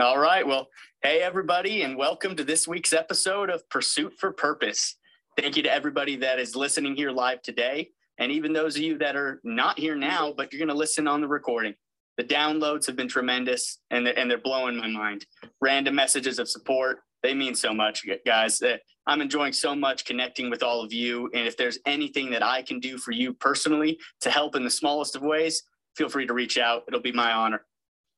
All right. Well, hey, everybody, and welcome to this week's episode of Pursuit for Purpose. Thank you to everybody that is listening here live today, and even those of you that are not here now, but you're going to listen on the recording. The downloads have been tremendous, and they're, and they're blowing my mind. Random messages of support, they mean so much, guys. Uh, I'm enjoying so much connecting with all of you. And if there's anything that I can do for you personally to help in the smallest of ways, feel free to reach out. It'll be my honor.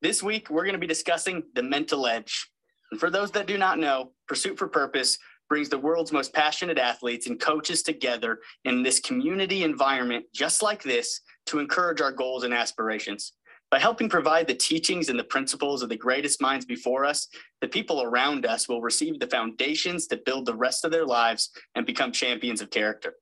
This week, we're going to be discussing the mental edge. And for those that do not know, Pursuit for Purpose brings the world's most passionate athletes and coaches together in this community environment just like this to encourage our goals and aspirations. By helping provide the teachings and the principles of the greatest minds before us, the people around us will receive the foundations to build the rest of their lives and become champions of character.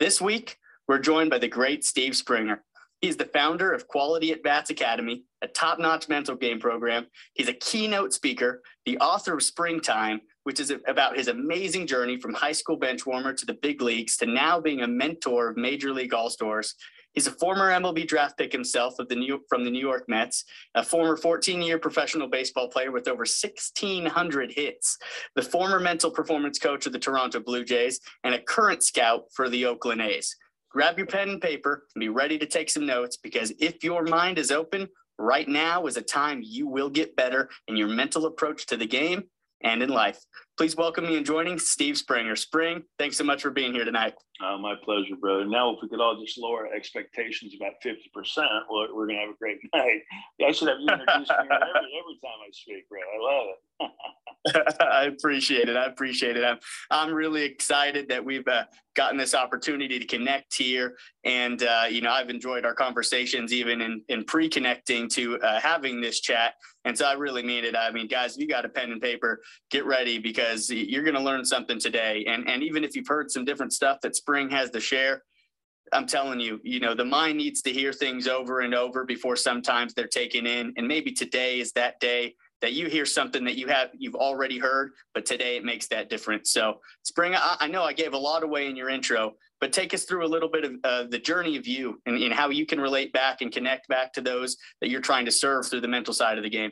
This week, we're joined by the great Steve Springer. He's the founder of Quality at Bats Academy, a top notch mental game program. He's a keynote speaker, the author of Springtime, which is about his amazing journey from high school bench warmer to the big leagues to now being a mentor of Major League All Stars. He's a former MLB draft pick himself of the New, from the New York Mets, a former 14 year professional baseball player with over 1,600 hits, the former mental performance coach of the Toronto Blue Jays, and a current scout for the Oakland A's grab your pen and paper and be ready to take some notes because if your mind is open, right now is a time you will get better in your mental approach to the game and in life. Please welcome me in joining Steve Springer. Spring, thanks so much for being here tonight. Uh, my pleasure, brother. Now, if we could all just lower expectations about 50%, well, we're going to have a great night. I should have you introduce me every, every time I speak, bro. I love it. I appreciate it. I appreciate it. I'm, I'm really excited that we've uh, gotten this opportunity to connect here. And, uh, you know, I've enjoyed our conversations even in, in pre connecting to uh, having this chat. And so I really mean it. I mean, guys, if you got a pen and paper, get ready because you're going to learn something today. And, and even if you've heard some different stuff that Spring has to share, I'm telling you, you know, the mind needs to hear things over and over before sometimes they're taken in. And maybe today is that day that you hear something that you have you've already heard, but today it makes that difference. So, Spring, I, I know I gave a lot away in your intro, but take us through a little bit of uh, the journey of you and, and how you can relate back and connect back to those that you're trying to serve through the mental side of the game.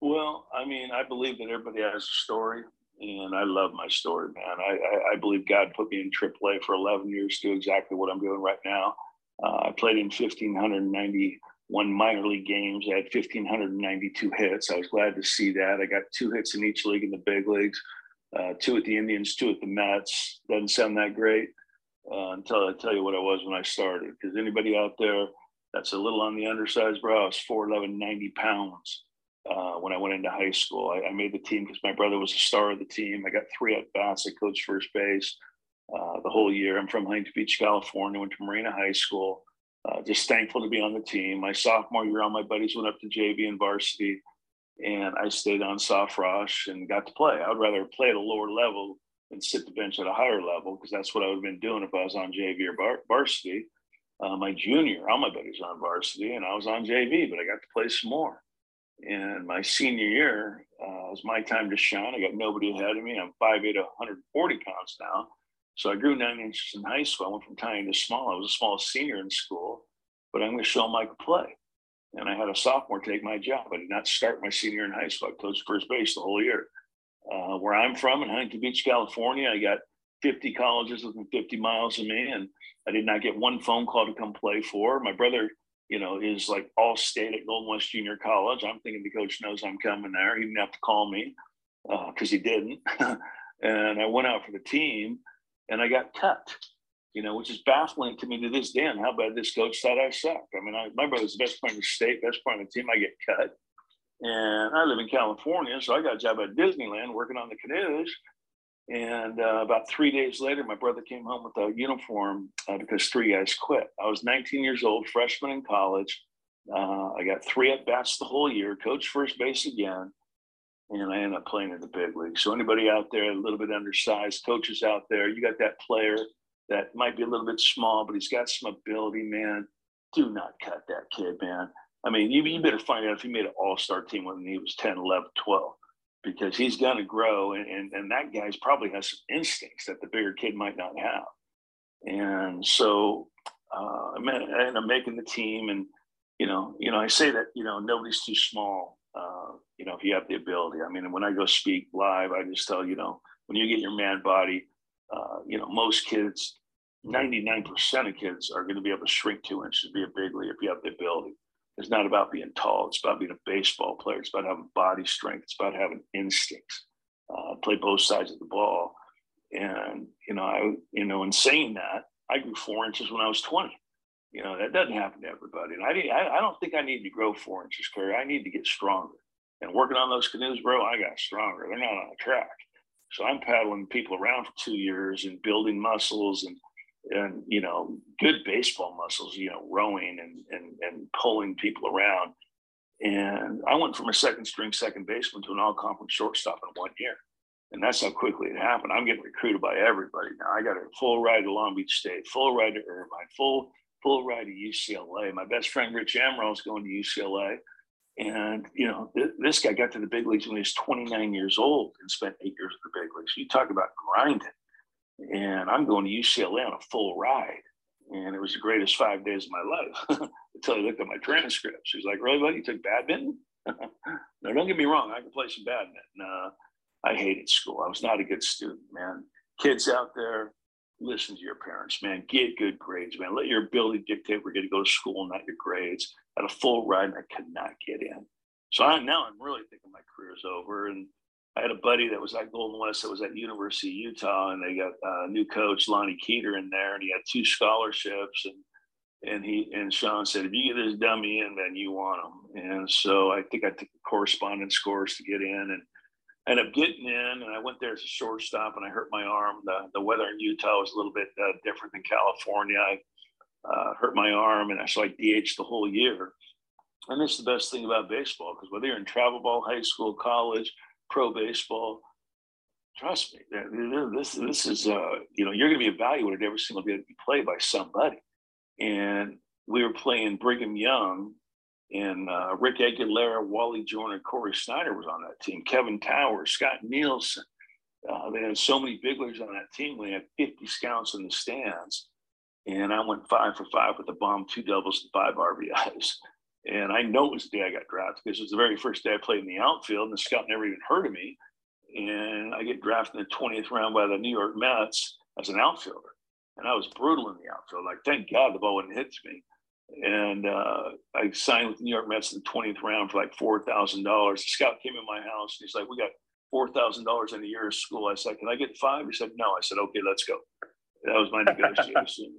Well, I mean, I believe that everybody has a story, and I love my story, man. I, I, I believe God put me in AAA for 11 years to do exactly what I'm doing right now. Uh, I played in 1,591 minor league games. I had 1,592 hits. I was glad to see that. I got two hits in each league in the big leagues, uh, two at the Indians, two at the Mets. Doesn't sound that great uh, until I tell you what I was when I started. Because anybody out there that's a little on the undersized, bro, I was 4'11, 90 pounds. Uh, when I went into high school, I, I made the team because my brother was the star of the team. I got three at bats. I coached first base uh, the whole year. I'm from Huntington Beach, California. Went to Marina High School uh, just thankful to be on the team. My sophomore year, all my buddies went up to JV and varsity, and I stayed on soft rush and got to play. I would rather play at a lower level than sit the bench at a higher level because that's what I would have been doing if I was on JV or bar- varsity. Uh, my junior, all my buddies on varsity, and I was on JV, but I got to play some more. And my senior year uh, was my time to shine. I got nobody ahead of me. I'm 5'8", 140 pounds now. So I grew nine inches in high school. I went from tiny to small. I was a small senior in school, but I'm going to show them I could play. And I had a sophomore take my job. I did not start my senior in high school. I coached first base the whole year. Uh, where I'm from in Huntington Beach, California, I got 50 colleges within 50 miles of me, and I did not get one phone call to come play for. My brother, you know, is like all state at Golden West Junior College. I'm thinking the coach knows I'm coming there. He didn't have to call me because uh, he didn't. and I went out for the team and I got cut, you know, which is baffling to me to this day. And how bad this coach thought I sucked. I mean, I, my brother's the best player in the state, best player on the team. I get cut. And I live in California, so I got a job at Disneyland working on the canoes. And uh, about three days later, my brother came home with a uniform uh, because three guys quit. I was 19 years old, freshman in college. Uh, I got three at bats the whole year, coached first base again and I ended up playing in the big league. So anybody out there, a little bit undersized, coaches out there, you got that player that might be a little bit small, but he's got some ability, man. Do not cut that kid, man. I mean, you, you better find out if he made an all-star team when he was 10, 11, 12, because he's going to grow. And, and, and that guy's probably has some instincts that the bigger kid might not have. And so uh, I ended up making the team. And, you know, you know, I say that, you know, nobody's too small uh, you know, if you have the ability. I mean, when I go speak live, I just tell you know, when you get your man body, uh, you know, most kids, 99% of kids are going to be able to shrink two inches to be a big league if you have the ability. It's not about being tall. It's about being a baseball player. It's about having body strength. It's about having instincts. Uh, play both sides of the ball. And, you know, I, you know, in saying that, I grew four inches when I was 20. You know, that doesn't happen to everybody. And I, I, I don't think I need to grow four inches, Kerry. I need to get stronger. And working on those canoes, bro, I got stronger. They're not on a track. So I'm paddling people around for two years and building muscles and, and you know, good baseball muscles, you know, rowing and, and, and pulling people around. And I went from a second string second baseman to an all conference shortstop in one year. And that's how quickly it happened. I'm getting recruited by everybody now. I got a full ride to Long Beach State, full ride to Irvine, full full ride to UCLA. My best friend Rich Amaral is going to UCLA, and you know th- this guy got to the big leagues when he was 29 years old and spent eight years in the big leagues. You talk about grinding, and I'm going to UCLA on a full ride, and it was the greatest five days of my life until I looked at my transcript. She's like, "Really, buddy? You took badminton?" no, don't get me wrong. I can play some badminton. Uh, I hated school. I was not a good student, man. Kids out there, listen to your parents, man. Get good grades, man. Let your ability dictate we're going to go to school, not your grades. Had a full ride and I could not get in. So I, now I'm really thinking my career's over. And I had a buddy that was at Golden West that was at University of Utah, and they got a new coach Lonnie Keeter in there, and he had two scholarships. And and he and Sean said, if you get this dummy in, then you want him. And so I think I took the correspondence scores to get in, and I ended up getting in, and I went there as a shortstop, and I hurt my arm. The, the weather in Utah was a little bit uh, different than California. I uh, hurt my arm, and I, so I DH the whole year. And it's the best thing about baseball because whether you're in travel ball, high school, college, pro baseball, trust me, this this is uh, you know you're going to be evaluated every single day that you play by somebody. And we were playing Brigham Young and uh, Rick Aguilera, Wally Joyner, Cory Snyder was on that team. Kevin Towers, Scott Nielsen. Uh, they had so many big leaguers on that team. We had 50 scouts in the stands. And I went five for five with a bomb, two doubles, and five RBIs. And I know it was the day I got drafted because it was the very first day I played in the outfield, and the scout never even heard of me. And I get drafted in the 20th round by the New York Mets as an outfielder. And I was brutal in the outfield. Like, thank God the ball wouldn't hit me and uh, I signed with the New York Mets in the 20th round for like $4,000. The scout came in my house and he's like, we got $4,000 in a year of school. I said, can I get five? He said, no. I said, okay, let's go. That was my negotiation.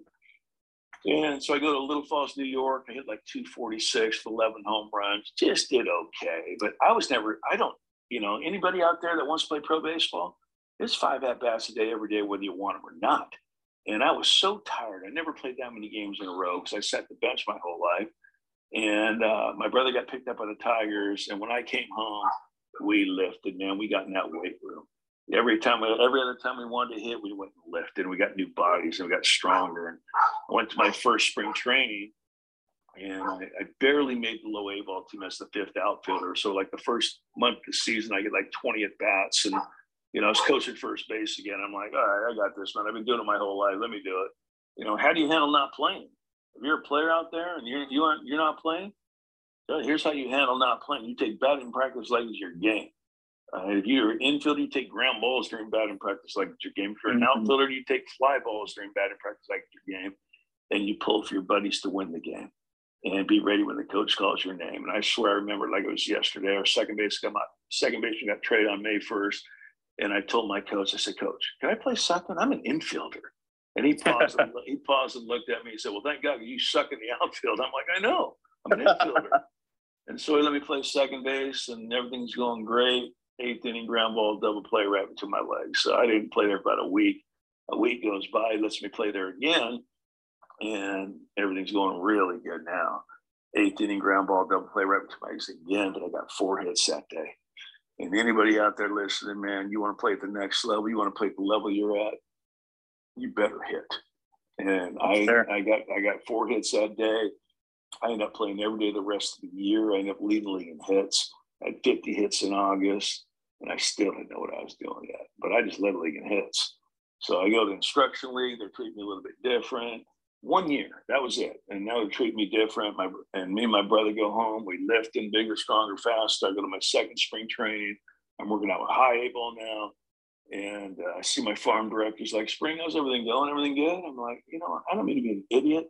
And so I go to Little Falls, New York. I hit like 246 11 home runs. Just did okay. But I was never, I don't, you know, anybody out there that wants to play pro baseball, it's five at bats a day every day, whether you want them or not. And I was so tired. I never played that many games in a row because I sat the bench my whole life. And uh, my brother got picked up by the Tigers. And when I came home, we lifted, man. We got in that weight room. Every time, every other time we wanted to hit, we went and lifted. And we got new bodies and we got stronger. And I went to my first spring training and I, I, barely made the low A ball team as the fifth outfielder. So like the first month of the season, I get like 20 at bats and you know, I was coaching first base again. I'm like, all right, I got this, man. I've been doing it my whole life. Let me do it. You know, how do you handle not playing? If you're a player out there and you're you aren't you're not playing, here's how you handle not playing. You take batting practice like it's your game. Uh, if you're an infielder, you take ground balls during batting practice like it's your game. If you're an mm-hmm. outfielder, you take fly balls during batting practice like it's your game. And you pull for your buddies to win the game and be ready when the coach calls your name. And I swear I remember like it was yesterday. Our second base come out, second baseman got traded on May 1st. And I told my coach, I said, Coach, can I play second? I'm an infielder. And he paused, and, he paused and looked at me. He said, Well, thank God you suck in the outfield. I'm like, I know, I'm an infielder. and so he let me play second base, and everything's going great. Eighth inning ground ball, double play right into my legs. So I didn't play there for about a week. A week goes by, lets me play there again, and everything's going really good now. Eighth inning ground ball, double play right into my legs again, but I got four hits that day. And anybody out there listening, man, you want to play at the next level, you want to play at the level you're at, you better hit. And I, sure. I got I got four hits that day. I ended up playing every day the rest of the year. I ended up leading league in hits. I had 50 hits in August, and I still didn't know what I was doing yet. But I just led league in hits. So I go to instruction league. They're treating me a little bit different. one year. That was it. And now they treat me different. My and me and my brother go home. We lift in bigger, stronger, faster. I go to my second spring training. I'm working out with high A ball now. And uh, I see my farm director's like, Spring, how's everything going? Everything good? I'm like, you know, I don't mean to be an idiot,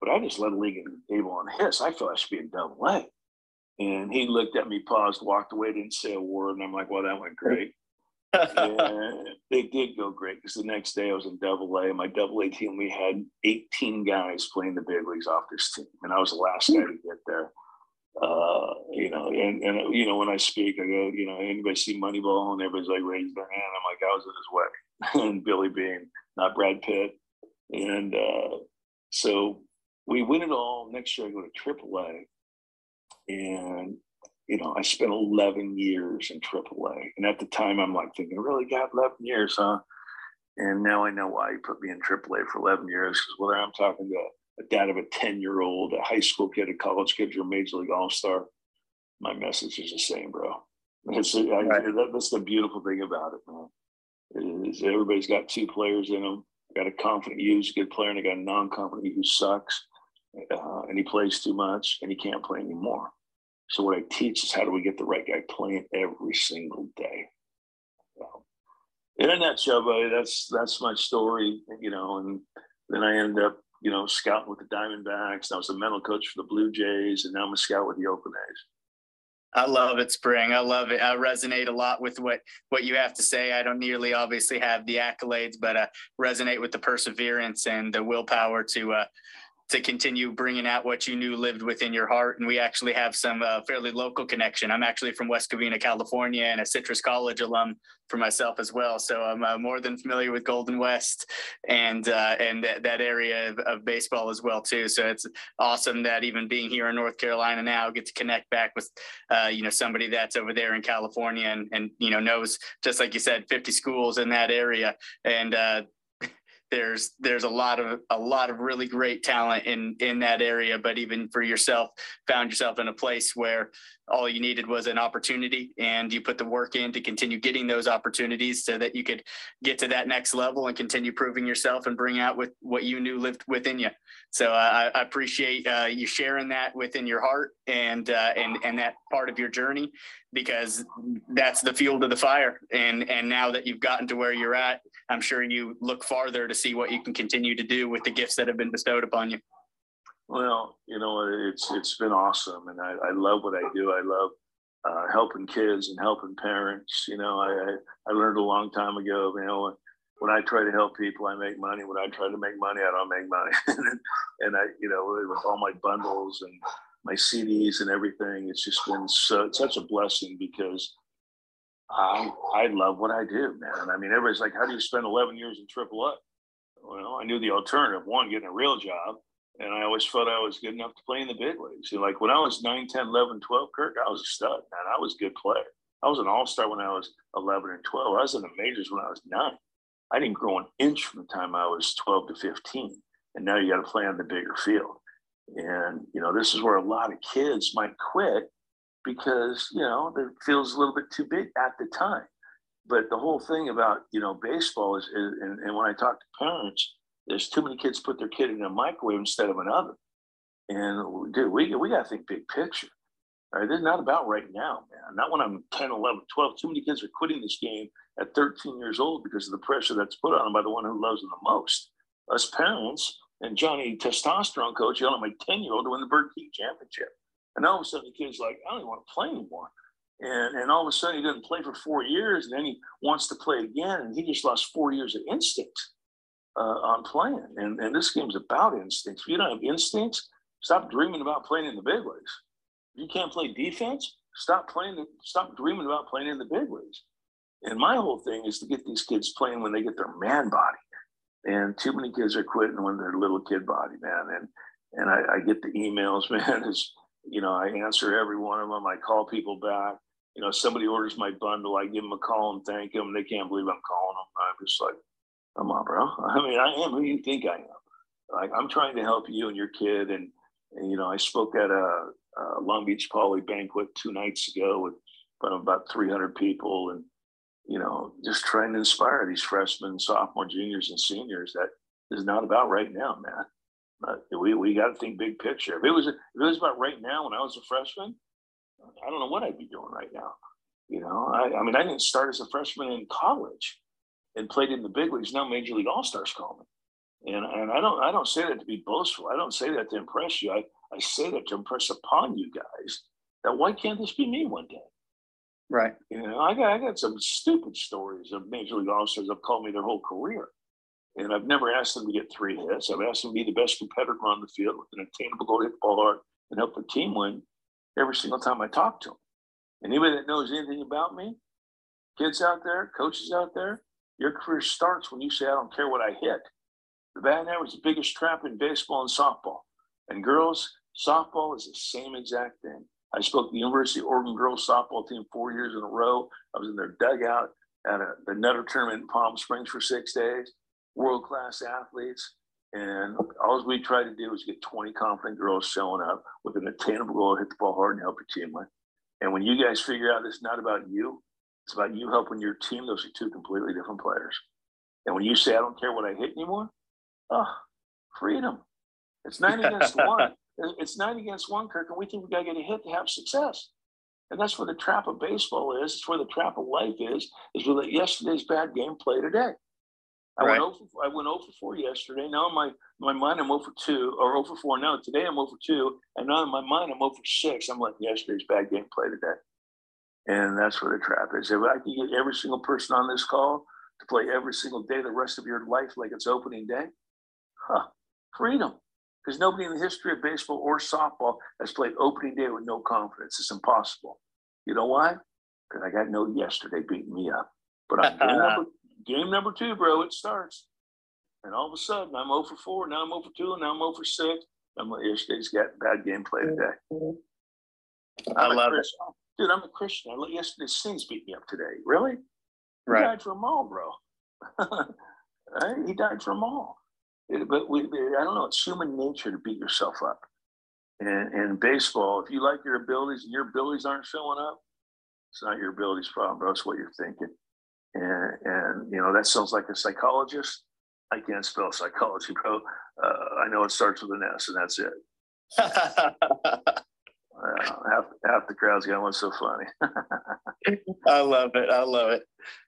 but I just led a league in A ball and his. I feel I should be in double A. And he looked at me, paused, walked away, didn't say a word. And I'm like, well, that went great and it did go great because the next day I was in double A. My double A team, we had 18 guys playing the big leagues off this team. And I was the last guy to get there. Uh, you know, and, and, you know, when I speak, I go, you know, anybody see Moneyball? And everybody's like, raise their hand. I'm like, I was in his way. and Billy Beane, not Brad Pitt. And uh, so we win it all. Next year I go to triple A. And you know, I spent 11 years in AAA. And at the time, I'm like thinking, really, got 11 years, huh? And now I know why he put me in AAA for 11 years. Because whether I'm talking to a dad of a 10 year old, a high school kid, a college kid, or a major league all star, my message is the same, bro. It's, right. I, that's the beautiful thing about it, man. Is everybody's got two players in them. I got a confident you who's a good player, and I got a non confident who sucks. Uh, and he plays too much and he can't play anymore. So what I teach is how do we get the right guy playing every single day. In a nutshell, buddy, that's that's my story. You know, and then I ended up, you know, scouting with the Diamondbacks. I was the mental coach for the Blue Jays, and now I'm a scout with the Oakland A's. I love it, Spring. I love it. I resonate a lot with what what you have to say. I don't nearly obviously have the accolades, but uh, resonate with the perseverance and the willpower to uh, to continue bringing out what you knew lived within your heart. And we actually have some uh, fairly local connection. I'm actually from West Covina, California, and a Citrus College alum for myself as well. So I'm uh, more than familiar with Golden West and uh, and th- that area of, of, baseball as well too. So it's awesome that even being here in North Carolina now, get to connect back with uh, you know somebody that's over there in California and and you know knows just like you said, 50 schools in that area and uh, there's there's a lot of a lot of really great talent in in that area but even for yourself found yourself in a place where all you needed was an opportunity and you put the work in to continue getting those opportunities so that you could get to that next level and continue proving yourself and bring out with what you knew lived within you. So uh, I, appreciate uh, you sharing that within your heart and uh, and and that part of your journey because that's the fuel to the fire. And and now that you've gotten to where you're at i'm sure you look farther to see what you can continue to do with the gifts that have been bestowed upon you well, you know, it's it's been awesome, and I, I love what I do. I love uh, helping kids and helping parents. You know, I I learned a long time ago. You know, when I try to help people, I make money. When I try to make money, I don't make money. and I, you know, with all my bundles and my CDs and everything, it's just been so such a blessing because I I love what I do, man. I mean, everybody's like, "How do you spend 11 years in Triple AAA?" Well, I knew the alternative: one, getting a real job and I always felt I was good enough to play in the big leagues. You know, like when I was 9, 10, 11, 12, Kirk, I was a stud, man. I was a good player. I was an all star when I was 11 and 12. I was in the majors when I was nine. I didn't grow an inch from the time I was 12 to 15. And now you got to play on the bigger field. And, you know, this is where a lot of kids might quit because, you know, it feels a little bit too big at the time. But the whole thing about, you know, baseball is, is and, and when I talk to parents, there's too many kids put their kid in a microwave instead of an oven. And dude, we, we got to think big picture. All right, this is not about right now, man. Not when I'm 10, 11, 12. Too many kids are quitting this game at 13 years old because of the pressure that's put on them by the one who loves them the most. Us parents and Johnny testosterone coach yelling at my 10 year old to win the Bird King championship. And all of a sudden the kid's like, I don't even want to play anymore. And, and all of a sudden he doesn't play for four years and then he wants to play again and he just lost four years of instinct uh, on playing. And, and this game's about instincts. If you don't have instincts, stop dreaming about playing in the big leagues. If you can't play defense, stop playing. Stop dreaming about playing in the big leagues. And my whole thing is to get these kids playing when they get their man body. And too many kids are quitting when they're little kid body, man. And and I, I get the emails, man. Is you know I answer every one of them. I call people back. You know, somebody orders my bundle, I give them a call and thank them. They can't believe I'm calling them. I'm just like, Come on, bro. I mean, I am who you think I am. Like, I'm trying to help you and your kid. And, and you know, I spoke at a, a Long Beach Poly banquet two nights ago with about 300 people. And, you know, just trying to inspire these freshmen, sophomore, juniors, and seniors that is not about right now, man. Uh, we we got to think big picture. If it was if it was about right now when I was a freshman, I don't know what I'd be doing right now. You know, I, I mean, I didn't start as a freshman in college and played in the big leagues. Now Major League All Stars call me, and and I don't I don't say that to be boastful. I don't say that to impress you. I I say that to impress upon you guys that why can't this be me one day? Right. You know, I got I got some stupid stories of major league officers have called me their whole career. And I've never asked them to get three hits. I've asked them to be the best competitor on the field with an attainable goal, hit the ball hard, and help the team win every single time I talk to them. Anybody that knows anything about me, kids out there, coaches out there, your career starts when you say, I don't care what I hit. The batting average is the biggest trap in baseball and softball. And girls, softball is the same exact thing. I spoke to the University of Oregon girls softball team four years in a row. I was in their dugout at a, the Nutter tournament in Palm Springs for six days. World class athletes. And all we tried to do was get 20 confident girls showing up with an attainable goal, hit the ball hard, and help your team win. And when you guys figure out it's not about you, it's about you helping your team, those are two completely different players. And when you say, I don't care what I hit anymore, oh, freedom. It's nine against one. It's nine against one, Kirk, and we think we got to get a hit to have success. And that's where the trap of baseball is. It's where the trap of life is. Is with yesterday's bad game play today. I right. went 0 for, I went 0 for 4 yesterday. Now in my my mind I'm 0 for 2 or 0 for 4 now. Today I'm 0 for 2, and now in my mind I'm 0 for 6. I'm like yesterday's bad game play today. And that's where the trap is. If I can get every single person on this call to play every single day the rest of your life like it's opening day, huh, freedom because nobody in the history of baseball or softball has played opening day with no confidence. It's impossible. You know why? Because I got no yesterday beating me up. But I'm game, number, game number two, bro, it starts. And all of a sudden, I'm 0 for 4, now I'm 0 for 2, and now I'm 0 for 6. I'm like, yesterday's got bad game play today. Mm-hmm. I love it. Dude, I'm a Christian. I let yesterday's sins beat me up today. Really? He right. died for them all, bro. right? He died for them all. But we, I don't know, it's human nature to beat yourself up. And in baseball, if you like your abilities and your abilities aren't showing up, it's not your abilities problem, bro. It's what you're thinking. And, and you know, that sounds like a psychologist. I can't spell psychology, bro. Uh, I know it starts with an S, and that's it. half, half the crowd's going, what's so funny? I love it. I love it.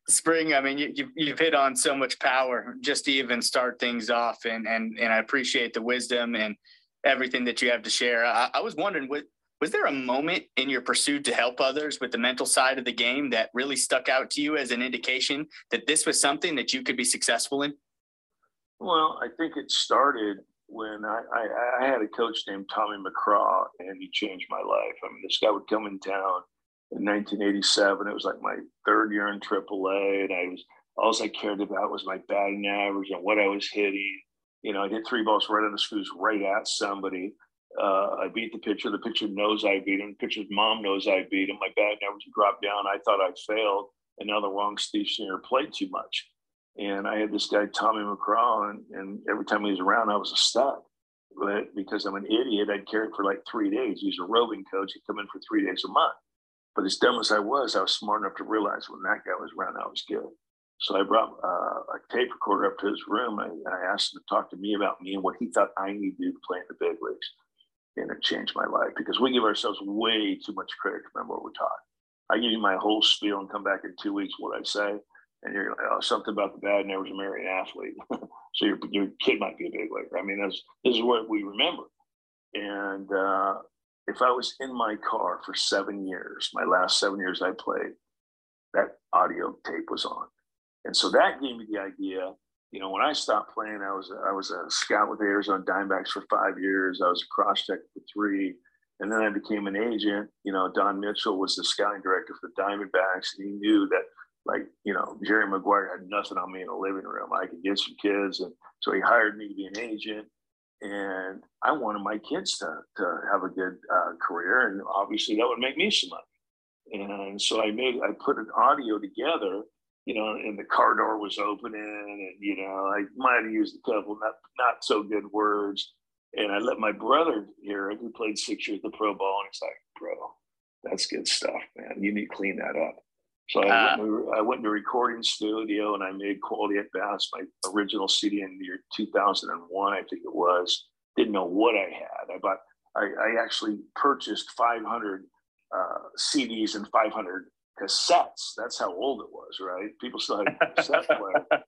Spring, I mean, you, you, you've hit on so much power just to even start things off. And, and, and I appreciate the wisdom and everything that you have to share. I, I was wondering, what, was there a moment in your pursuit to help others with the mental side of the game that really stuck out to you as an indication that this was something that you could be successful in? Well, I think it started when I, I, I, had a coach named Tommy McCraw, and he changed my life. I mean, this guy would come in town in 1987. It was like my third year in AAA, and I was all I cared about was my batting average and what I was hitting. You know, I hit three balls right on the screws, right at somebody. Uh, I beat the pitcher. The pitcher knows I beat him. The pitcher's mom knows I beat him. My batting average dropped down. I thought I failed, and now the wrong Senior played too much. And I had this guy, Tommy McCraw, and, and every time he was around, I was a stud. But because I'm an idiot, I'd carry for like three days. He's a roving coach. He'd come in for three days a month. But as dumb as I was, I was smart enough to realize when that guy was around, I was good. So I brought uh, a tape recorder up to his room. I, I asked him to talk to me about me and what he thought I needed to do to play in the big leagues. And it changed my life because we give ourselves way too much credit remember what we're taught. I give you my whole spiel and come back in two weeks what I say and you're like, oh, something about the bad never was a married athlete. so your, your kid might be a big leaguer. I mean, this, this is what we remember. And uh, if I was in my car for seven years, my last seven years I played, that audio tape was on. And so that gave me the idea. You know, when I stopped playing, I was I was a scout with the Arizona Diamondbacks for five years. I was a cross check for three, and then I became an agent. You know, Don Mitchell was the scouting director for the Diamondbacks, and he knew that like, you know, Jerry Maguire had nothing on me in the living room. I could get some kids. And so he hired me to be an agent. And I wanted my kids to, to have a good uh, career. And obviously that would make me some money. And so I made, I put an audio together, you know, and the car door was opening and, you know, I might have used a couple not, not so good words. And I let my brother hear it, who played six years the pro ball. And he's like, bro, that's good stuff, man. You need to clean that up. So I, uh, went to, I went to a recording studio and I made Quality at Bats, my original CD in the year 2001, I think it was. didn't know what I had. I bought, I, I actually purchased 500 uh, CDs and 500 cassettes. That's how old it was, right? People still had cassette player.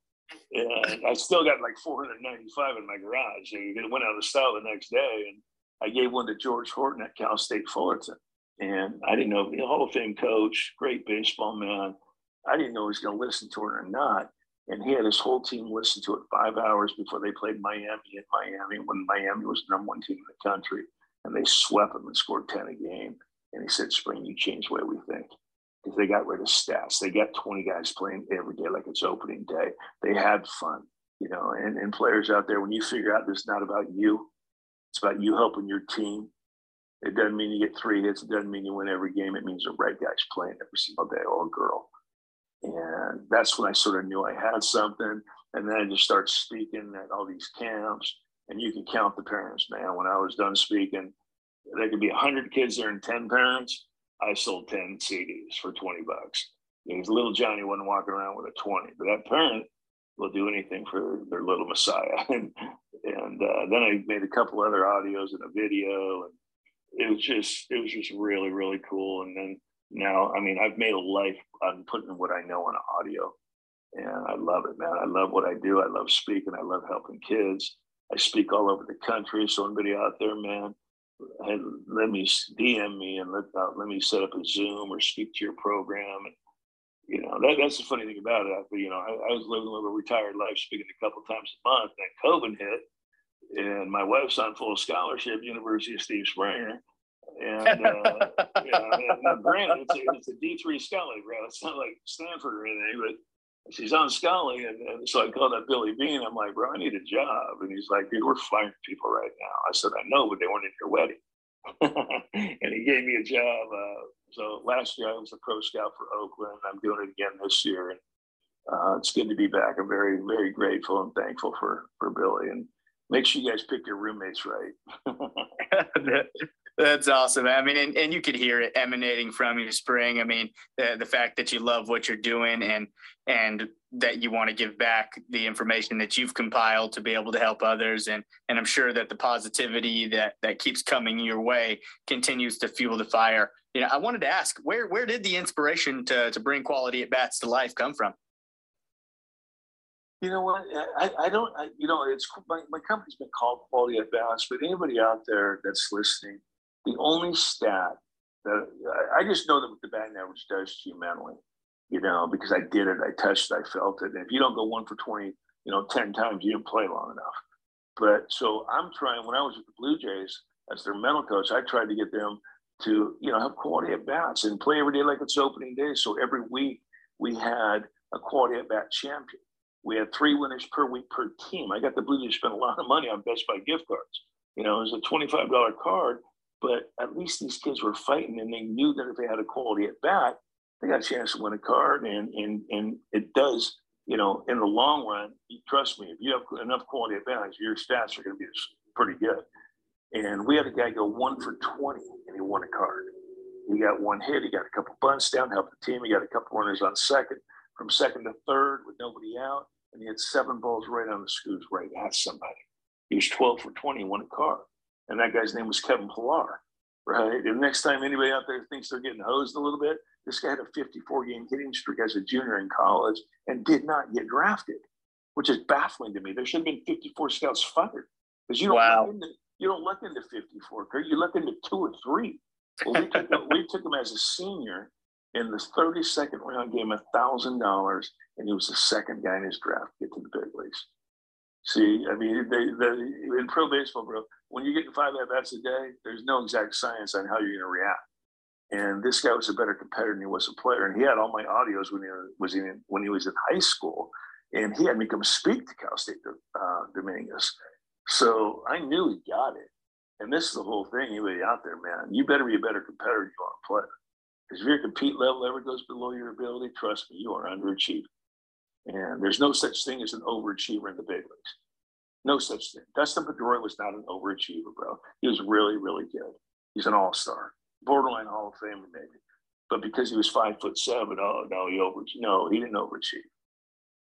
And I still got like 495 in my garage. And it went out of style the next day. And I gave one to George Horton at Cal State Fullerton. And I didn't know, the Hall of Fame coach, great baseball man. I didn't know he was going to listen to it or not. And he had his whole team listen to it five hours before they played Miami in Miami when Miami was the number one team in the country. And they swept them and scored 10 a game. And he said, Spring, you changed the way we think. Because they got rid of stats. They got 20 guys playing every day like it's opening day. They had fun, you know, and, and players out there, when you figure out this not about you, it's about you helping your team. It doesn't mean you get three hits. It doesn't mean you win every game. It means the right guy's playing every single day or girl. And that's when I sort of knew I had something. And then I just start speaking at all these camps. And you can count the parents, man. When I was done speaking, there could be 100 kids there and 10 parents. I sold 10 CDs for 20 bucks. Because little Johnny wasn't walking around with a 20, but that parent will do anything for their little Messiah. and and uh, then I made a couple other audios and a video, and it was just it was just really really cool. And then now, I mean, I've made a life on putting what I know on audio, and I love it, man. I love what I do. I love speaking. I love helping kids. I speak all over the country. So anybody out there, man, let me DM me and let uh, let me set up a Zoom or speak to your program. And you know that, that's the funny thing about it. But you know, I, I was living a retired life, speaking a couple times a month. Then COVID hit, and my wife's on full scholarship, University of Steve Springer. And, uh, you know, and granted, it's a, it's a D3 scholarship, bro. It's not like Stanford or anything, but she's on Scully. And, and, so I called up Billy Beane. I'm like, bro, I need a job. And he's like, dude, we're firing people right now. I said, I know, but they weren't at your wedding. and he gave me a job. Uh, so last year I was a pro scout for Oakland. I'm doing it again this year. And uh, it's good to be back. I'm very, very grateful and thankful for, for Billy. And make sure you guys pick your roommates right. That's awesome. I mean, and, and you could hear it emanating from you, Spring. I mean, the, the fact that you love what you're doing and and that you want to give back the information that you've compiled to be able to help others. And and I'm sure that the positivity that that keeps coming your way continues to fuel the fire. You know, I wanted to ask where where did the inspiration to to bring quality at bats to life come from? You know what? I, I don't, I, you know, it's my, my company's been called Quality at Bats, but anybody out there that's listening, the only stat that I, I just know that what the batting average does to you mentally, you know, because I did it, I touched it, I felt it. And if you don't go one for 20, you know, 10 times, you didn't play long enough. But so I'm trying, when I was with the Blue Jays as their mental coach, I tried to get them to, you know, have quality at bats and play every day like it's opening day. So every week we had a quality at bat champion. We had three winners per week per team. I got the Blue Jays spent a lot of money on Best Buy gift cards. You know, it was a $25 card, but at least these kids were fighting and they knew that if they had a quality at bat, they got a chance to win a card. And and and it does, you know, in the long run, trust me, if you have enough quality at bats, your stats are going to be pretty good. And we had a guy go one for 20 and he won a card. He got one hit, he got a couple bunts down, helped the team, he got a couple runners on second, from second to third with nobody out. And he had seven balls right on the screws, right at somebody. He was 12 for 20, won a card and that guy's name was Kevin Pillar, right? And next time anybody out there thinks they're getting hosed a little bit, this guy had a 54 game hitting streak as a junior in college and did not get drafted, which is baffling to me. There should have been 54 scouts fired because you don't wow. look into you don't look into 54, Kirk. You look into two or three. Well, we, took, we took him as a senior in the 32nd round, gave him a thousand dollars, and he was the second guy in his draft to get to the big leagues. See, I mean, they, they, in pro baseball, bro, when you're getting five at bats a day, there's no exact science on how you're going to react. And this guy was a better competitor than he was a player. And he had all my audios when he was in when he was in high school, and he had me come speak to Cal State uh, Dominguez. So I knew he got it. And this is the whole thing. Anybody out there, man, you better be a better competitor than you are a player. Because if your compete level ever goes below your ability, trust me, you are underachieving. And there's no such thing as an overachiever in the big leagues. No such thing. Dustin Pedroia was not an overachiever, bro. He was really, really good. He's an all star, borderline Hall of Famer, maybe. But because he was five foot seven, oh, no, he over No, he didn't overachieve.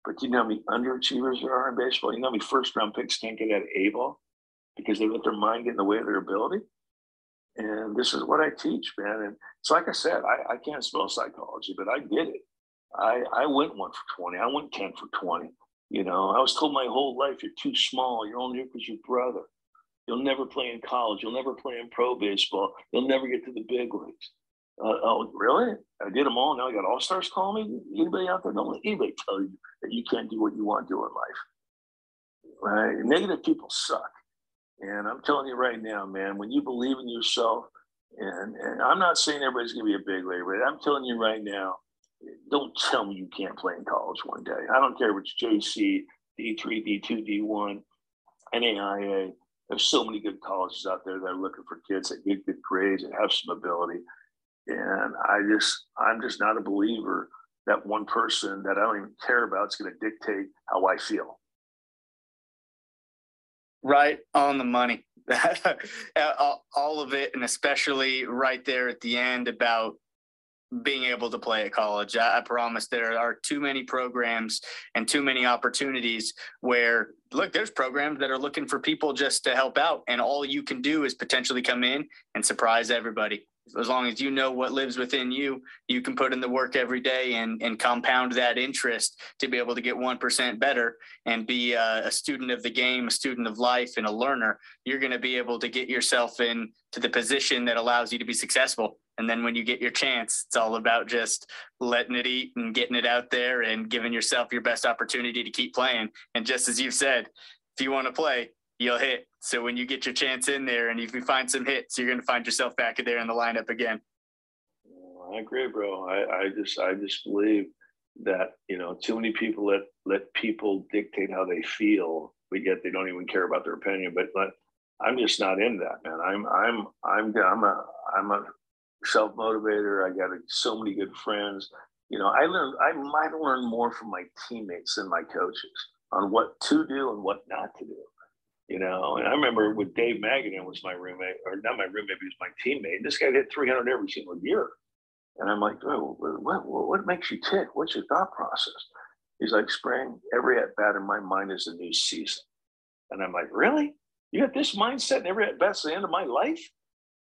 But you know how many underachievers there are in baseball? You know how many first round picks can't get out of A ball? because they let their mind get in the way of their ability. And this is what I teach, man. And it's like I said, I, I can't spell psychology, but I get it. I, I went one for 20. I went 10 for 20. You know, I was told my whole life, you're too small. You're only here because you're brother. You'll never play in college. You'll never play in pro baseball. You'll never get to the big leagues. Uh, oh, really? I did them all. Now I got all stars calling me. Anybody out there? Don't let anybody tell you that you can't do what you want to do in life. Right? Negative people suck. And I'm telling you right now, man, when you believe in yourself, and, and I'm not saying everybody's going to be a big leaguer, but I'm telling you right now, don't tell me you can't play in college one day. I don't care if it's JC, D3, D2, D1, NAIA. There's so many good colleges out there that are looking for kids that get good grades and have some ability. And I just, I'm just not a believer that one person that I don't even care about is going to dictate how I feel. Right on the money. all of it, and especially right there at the end about being able to play at college. I, I, promise there are too many programs and too many opportunities where, look, there's programs that are looking for people just to help out, and all you can do is potentially come in and surprise everybody as long as you know what lives within you, you can put in the work every day and, and compound that interest to be able to get 1% better and be a, a student of the game, a student of life, and a learner. You're going to be able to get yourself into the position that allows you to be successful. And then when you get your chance, it's all about just letting it eat and getting it out there and giving yourself your best opportunity to keep playing. And just as you've said, if you want to play, you'll hit. So when you get your chance in there and if you find some hits, you're going to find yourself back in there in the lineup again. I agree, bro. I, I just I just believe that you know too many people let let people dictate how they feel. but yet they don't even care about their opinion. But but I'm just not in that, man. I'm I'm I'm I'm a I'm a self motivator. I got uh, so many good friends. You know, I learned I might learn more from my teammates than my coaches on what to do and what not to do you know. And I remember with Dave Magadan was my roommate, or not my roommate, he was my teammate. This guy hit 300 every single year. And I'm like, what, what, what makes you tick? What's your thought process? He's like, Spring, every at bat in my mind is a new season. And I'm like, really? You got this mindset and every at bat's the end of my life?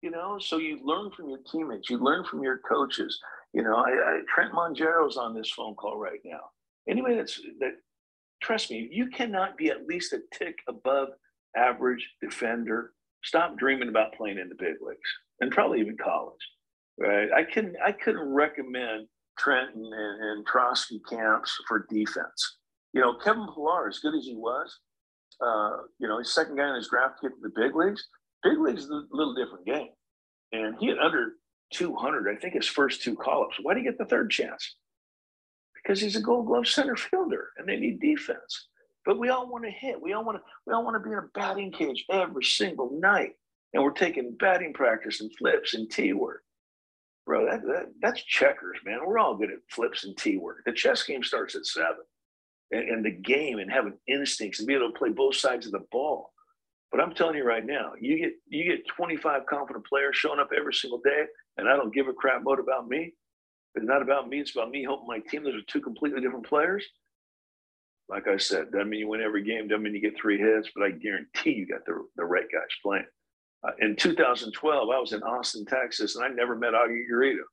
You know, so you learn from your teammates, you learn from your coaches. You know, I, I, Trent Mongero's on this phone call right now. Anybody that's that, trust me, you cannot be at least a tick above average defender, stop dreaming about playing in the big leagues and probably even college. Right? I couldn't I couldn't recommend Trenton and, and Trosky camps for defense. You know, Kevin Pillar, as good as he was, uh, you know, he's second guy in his draft to get to the big leagues. Big leagues is a little different game. And he had under 200, I think his first two call ups. Why did he get the third chance? Because he's a gold glove center fielder and they need defense. But we all want to hit. We all want to. We all want to be in a batting cage every single night, and we're taking batting practice and flips and tee work, bro. That, that that's checkers, man. We're all good at flips and tee work. The chess game starts at seven, and, and the game and having instincts and being able to play both sides of the ball. But I'm telling you right now, you get you get 25 confident players showing up every single day, and I don't give a crap about me. It's not about me. It's about me helping my team. Those are two completely different players like I said, doesn't mean you win every game, doesn't mean you get three hits, but I guarantee you got the, the right guys playing. Uh, in 2012, I was in Austin, Texas, and I never met Augie Garrido.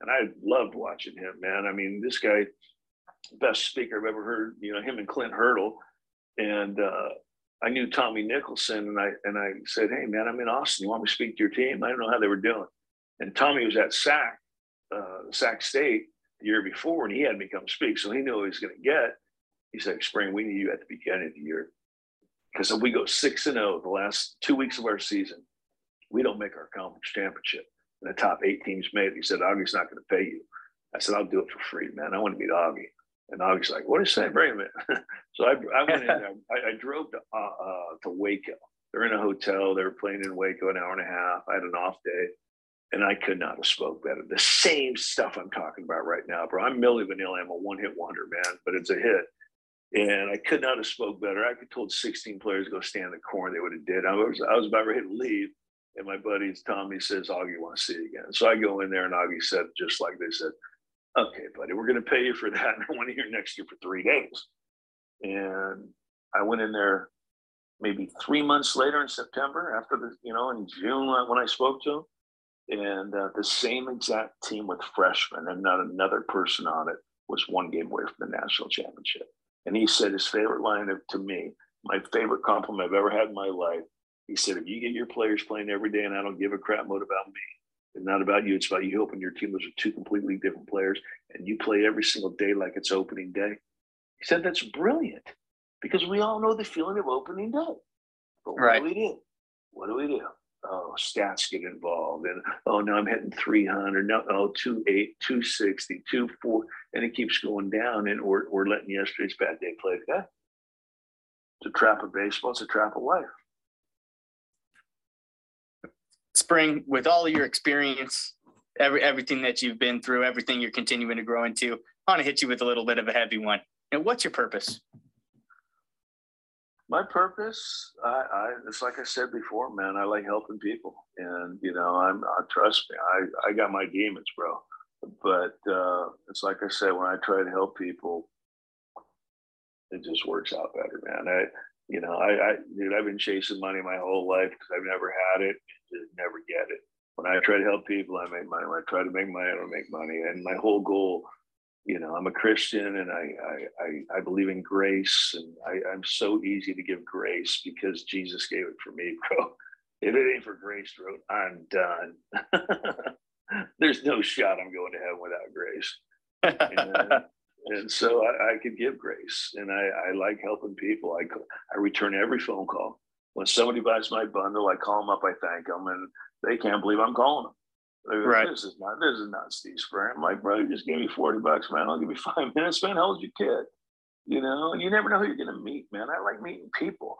And I loved watching him, man. I mean, this guy, best speaker I've ever heard, you know, him and Clint Hurdle. And uh, I knew Tommy Nicholson, and I and I said, Hey, man, I'm in Austin. You want me to speak to your team? I don't know how they were doing. And Tommy was at Sac, uh, Sac State the year before, and he had me come speak. So he knew what he was going to get. He said, Spring, we need you at the beginning of the year. Because if we go 6 and 0 the last two weeks of our season, we don't make our conference championship. And the top eight teams made it. He said, Augie's not going to pay you. I said, I'll do it for free, man. I want to meet Augie. And Augie's like, what is that? Wait a minute. so I, I went in there. I, I drove to, uh, uh, to Waco. They're in a hotel. They were playing in Waco an hour and a half. I had an off day. And I could not have spoke better. The same stuff I'm talking about right now, bro. I'm Milli Vanilli. I'm a one-hit wonder, man, but it's a hit. And I could not have spoke better. I could told 16 players to go stand in the corner. They would have did. I was, I was about ready to leave. And my buddy Tommy says, Augie you want to see again. So I go in there and Augie said, just like they said, okay, buddy, we're going to pay you for that. And I want to hear next year for three days. And I went in there maybe three months later in September, after the, you know, in June when I spoke to him, and uh, the same exact team with freshmen and not another person on it was one game away from the national championship. And he said his favorite line of, to me, my favorite compliment I've ever had in my life. He said, if you get your players playing every day and I don't give a crap what about me, it's not about you, it's about you helping your team. Those are two completely different players, and you play every single day like it's opening day. He said that's brilliant because we all know the feeling of opening day. But what right. do we do? What do we do? Oh, stats get involved. And oh, now I'm hitting 300. No, oh, 28, 260, 24. And it keeps going down. And we're, we're letting yesterday's bad day play today. It's a trap of baseball. It's a trap of life. Spring, with all your experience, every everything that you've been through, everything you're continuing to grow into, I want to hit you with a little bit of a heavy one. And what's your purpose? My purpose, I, I, it's like I said before, man. I like helping people, and you know, I'm. I, trust me, I, I got my demons, bro. But uh, it's like I said, when I try to help people, it just works out better, man. I, you know, I, I dude, I've been chasing money my whole life because I've never had it, just never get it. When I try to help people, I make money. When I try to make money, I don't make money. And my whole goal you know, I'm a Christian and I, I, I, believe in grace and I, I'm so easy to give grace because Jesus gave it for me, bro. If it ain't for grace, bro, I'm done. There's no shot I'm going to heaven without grace. and, and so I, I could give grace and I, I like helping people. I, I return every phone call. When somebody buys my bundle, I call them up, I thank them, and they can't believe I'm calling them. Right. This is not this is not Steve Spring. I'm like, bro, just gave me 40 bucks, man. I'll give you five minutes, man. How old's your kid? You know, you never know who you're gonna meet, man. I like meeting people.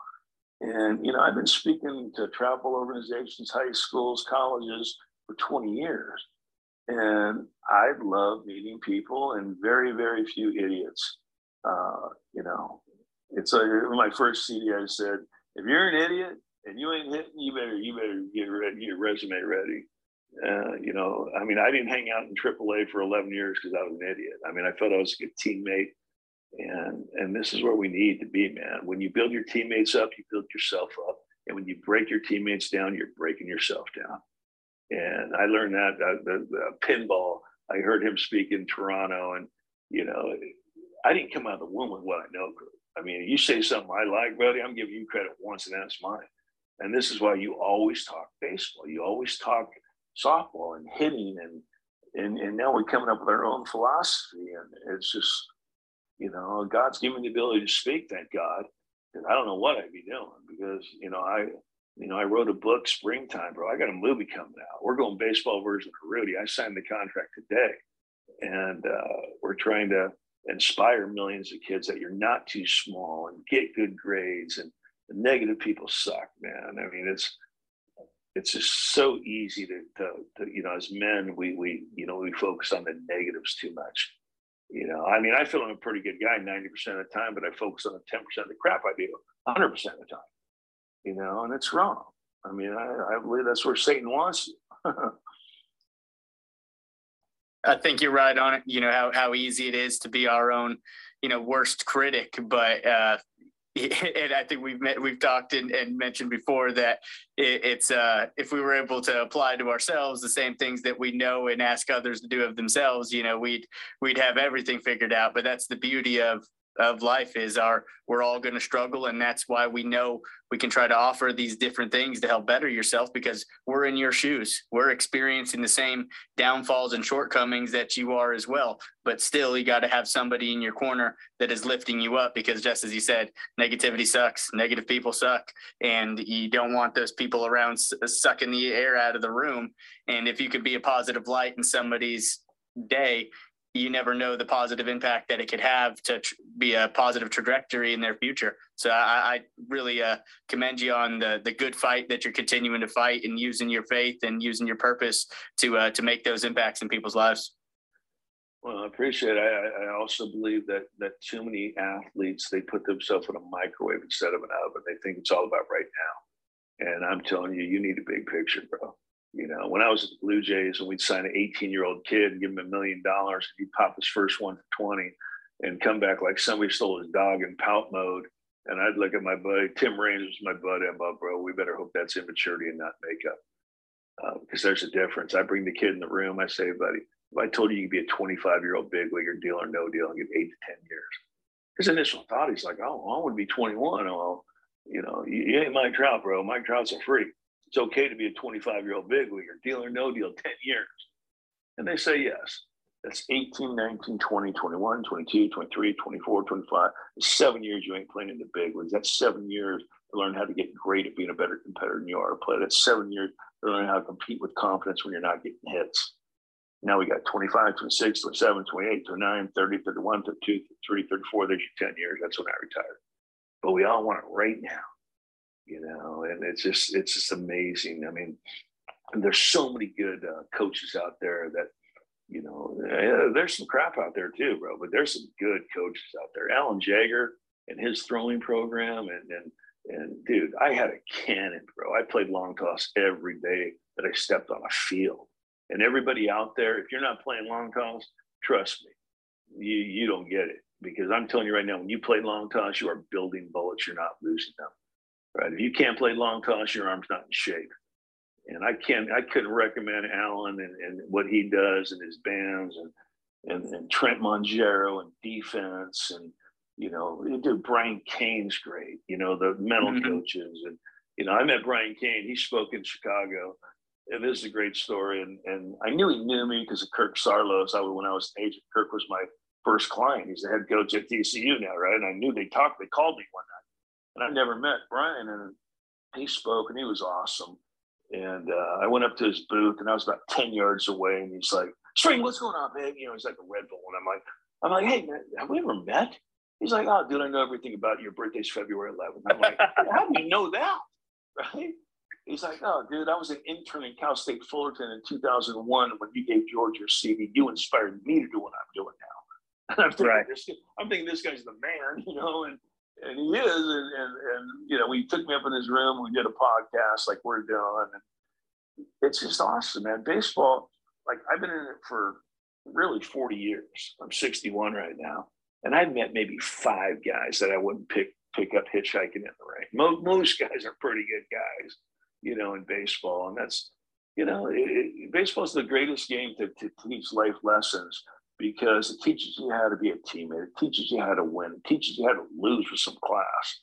And you know, I've been speaking to travel organizations, high schools, colleges for 20 years. And I love meeting people and very, very few idiots. Uh, you know, it's like my first CD I said, if you're an idiot and you ain't hitting, you better you better get ready, get your resume ready uh, you know, I mean, I didn't hang out in AAA for 11 years because I was an idiot. I mean, I felt I was a good teammate, and and this is where we need to be, man. When you build your teammates up, you build yourself up, and when you break your teammates down, you're breaking yourself down. And I learned that uh, the, the pinball. I heard him speak in Toronto, and you know, I didn't come out of the womb with what I know. I mean, you say something I like, buddy, I'm giving you credit once, and that's mine. And this is why you always talk baseball. You always talk softball and hitting and and and now we're coming up with our own philosophy and it's just you know god's given the ability to speak thank god and i don't know what i'd be doing because you know i you know i wrote a book Spring Time bro. I got a movie coming out. We're going baseball version of rudy. I signed the contract today and uh, we're trying to inspire millions of kids that you're not too small and get good grades and the negative people suck man. I mean it's it's just so easy to, to, to, you know as men we we you know we focus on the negatives too much. You know i mean i feel i'm a pretty good guy 90% of the time but i focus on the 10% of the crap i do 100% of the time. You know and it's wrong. I mean i, I believe that's where satan wants you. I think you're right on it. You know how, how easy it is to be our own you know worst critic but uh and I think we've met, we've talked and, and mentioned before that it, it's uh, if we were able to apply to ourselves the same things that we know and ask others to do of themselves, you know, we'd we'd have everything figured out. But that's the beauty of of life is our we're all going to struggle and that's why we know we can try to offer these different things to help better yourself because we're in your shoes. We're experiencing the same downfalls and shortcomings that you are as well. But still you got to have somebody in your corner that is lifting you up because just as you said negativity sucks negative people suck and you don't want those people around sucking the air out of the room. And if you could be a positive light in somebody's day you never know the positive impact that it could have to tr- be a positive trajectory in their future. So I, I really uh, commend you on the the good fight that you're continuing to fight and using your faith and using your purpose to uh, to make those impacts in people's lives. Well, I appreciate it. I, I also believe that that too many athletes they put themselves in a microwave instead of an oven. They think it's all about right now, and I'm telling you, you need a big picture, bro. You know, when I was at the Blue Jays and we'd sign an 18 year old kid and give him a million dollars, he'd pop his first one for 20 and come back like somebody stole his dog in pout mode And I'd look at my buddy, Tim Raines was my buddy. I'm like, bro, we better hope that's immaturity and not makeup. Uh, because there's a difference. I bring the kid in the room. I say, buddy, if I told you you'd be a 25 year old big leaguer, deal or no deal, and give eight to 10 years. His initial thought, he's like, oh, I want to be 21. Oh, you know, you, you ain't Mike Trout, bro. Mike Trout's a freak. It's okay to be a 25 year old big leaguer, deal or no deal, 10 years. And they say yes. That's 18, 19, 20, 21, 22, 23, 24, 25. seven years you ain't playing in the big leagues. That's seven years to learn how to get great at being a better competitor than you are to play. That's seven years to learn how to compete with confidence when you're not getting hits. Now we got 25, 26, 27, 28, 29, 30, 31, 32, 33, 34. There's your 10 years. That's when I retired. But we all want it right now, you know, and it's just, it's just amazing. I mean, there's so many good uh, coaches out there that, you know, there's some crap out there too, bro, but there's some good coaches out there. Alan Jaeger and his throwing program and, and, and dude, I had a cannon, bro. I played long toss every day that I stepped on a field and everybody out there, if you're not playing long toss, trust me, you you don't get it because I'm telling you right now, when you play long toss, you are building bullets. You're not losing them. Right? If you can't play long toss, your arm's not in shape. And I can't, I couldn't recommend Alan and, and what he does and his bands and, and, and Trent Mongero and defense and you know, dude, Brian Cain's great. You know, the mental mm-hmm. coaches and you know, I met Brian Cain, He spoke in Chicago it is a great story. And, and I knew he knew me because of Kirk Saarloos. I, when I was an agent, Kirk was my first client. He's the head coach at TCU now, right? And I knew they talked, they called me one night. And I never met Brian. And he spoke and he was awesome. And uh, I went up to his booth and I was about 10 yards away. And he's like, String, what's going on, babe? You know, he's like a Red Bull. And I'm like, I'm like, hey, man, have we ever met? He's like, oh, dude, I know everything about your birthday's February 11th. I'm like, how do you know that? Right? He's like, oh, dude, I was an intern in Cal State Fullerton in 2001 when you gave George your CD. You inspired me to do what I'm doing now. And I'm thinking, right. this, I'm thinking this guy's the man, you know, and and he is. And, and, and, you know, he took me up in his room. We did a podcast like we're doing. And it's just awesome, man. Baseball, like I've been in it for really 40 years. I'm 61 right now. And I've met maybe five guys that I wouldn't pick pick up hitchhiking in the rain. Most, guys are pretty good guys you know, in baseball. And that's, you know, baseball is the greatest game to, to teach life lessons because it teaches you how to be a teammate. It teaches you how to win. It teaches you how to lose with some class.